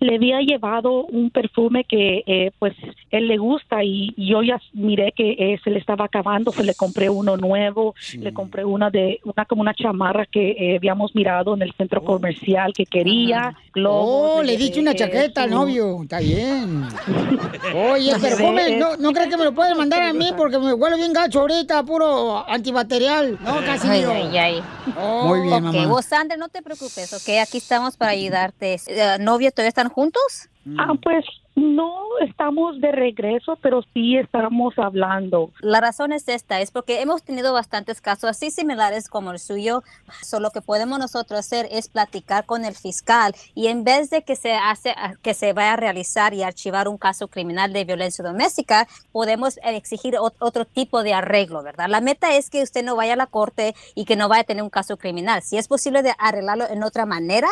Le había llevado un perfume que eh, pues él le gusta y yo ya miré que eh, se le estaba acabando, se le compré uno nuevo, le compré una de una como una chamarra que eh, habíamos mirado en el centro comercial que quería. globos, Oh, le llevé diste una chaqueta al novio. Está bien. Oye, *laughs* el perfume, no, no crees que me lo puedes mandar a mí porque me huele bien gacho ahorita, puro antibacterial. No, casi Ay, no. ay, ay. Muy bien, ok, mamá. vos, Sandra, no te preocupes, ¿ok? Aquí estamos para ayudarte. Eh, ¿Novio todavía están juntos? Ah, pues no estamos de regreso, pero sí estamos hablando. La razón es esta, es porque hemos tenido bastantes casos así similares como el suyo. Solo lo que podemos nosotros hacer es platicar con el fiscal y en vez de que se hace que se vaya a realizar y archivar un caso criminal de violencia doméstica, podemos exigir ot- otro tipo de arreglo, ¿verdad? La meta es que usted no vaya a la corte y que no vaya a tener un caso criminal. Si es posible de arreglarlo en otra manera,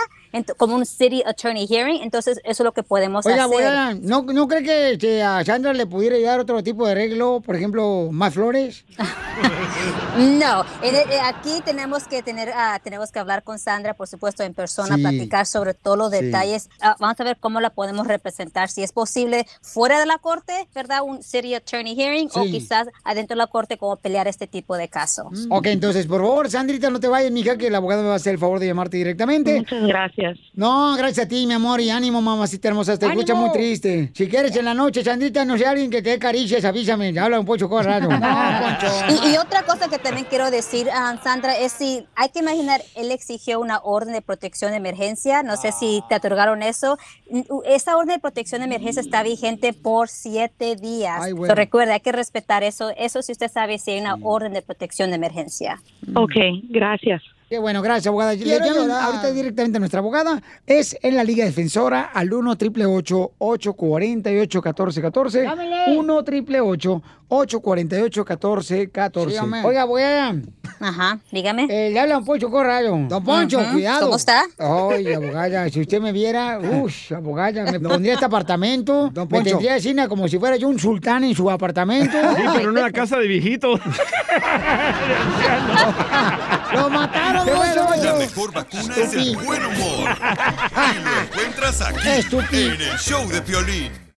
como un city attorney hearing, entonces eso es lo que podemos Oiga, hacer. ¿No, ¿no cree que este, a Sandra le pudiera dar otro tipo de arreglo? Por ejemplo, más flores. *laughs* No, en- eh, aquí tenemos que tener, ah, tenemos que hablar con Sandra, por supuesto, en persona, Sí. platicar sobre todos los Sí. detalles. Ah, vamos a ver cómo la podemos representar, si es posible fuera de la corte, ¿verdad? Un city attorney hearing o quizás adentro de la corte cómo pelear este tipo de casos. Ok, entonces, por favor, Sandrita, no te vayas, mija, que el abogado me va a hacer el favor de llamarte directamente. Muchas gracias. No, gracias a ti, mi amor, y ánimo, mamacita hermosa. Te escucha ¡Ánimo! muy triste. Si quieres en la noche, Sandrita, no sé, alguien que te dé caricias, avísame. Habla un pocho cosa raro. *laughs* Y, y otra cosa que también quiero decir, ah, Sandra, es si hay que imaginar, él exigió una orden de protección de emergencia, no sé si te otorgaron eso. Esa orden de protección de emergencia está vigente por siete días. Ay, So, bueno. recuerda, hay que respetar eso. Eso si usted sabe si hay una orden de protección de emergencia. Ok, gracias. Qué bueno, gracias, abogada. Le llaman ahorita directamente a nuestra abogada. Es en la Liga Defensora al 1 888 848 1414 Llámele. 1 888 848 1414 Sí, hombre. Oiga, abogada. Ajá, dígame. Eh, le habla un Poncho Corrado. Don Poncho, cuidado. ¿Cómo está? Ay, abogada, si usted me viera, uff, abogada, me *laughs* pondría este apartamento. me Poncho. tendría vecina como si fuera yo un sultán en su apartamento. *laughs* Sí, pero en una casa de viejitos. *laughs* ¡Lo mataron, La Poncho! mejor vacuna es el buen humor. Y lo encuentras aquí, Estúpido. en el show de Piolín.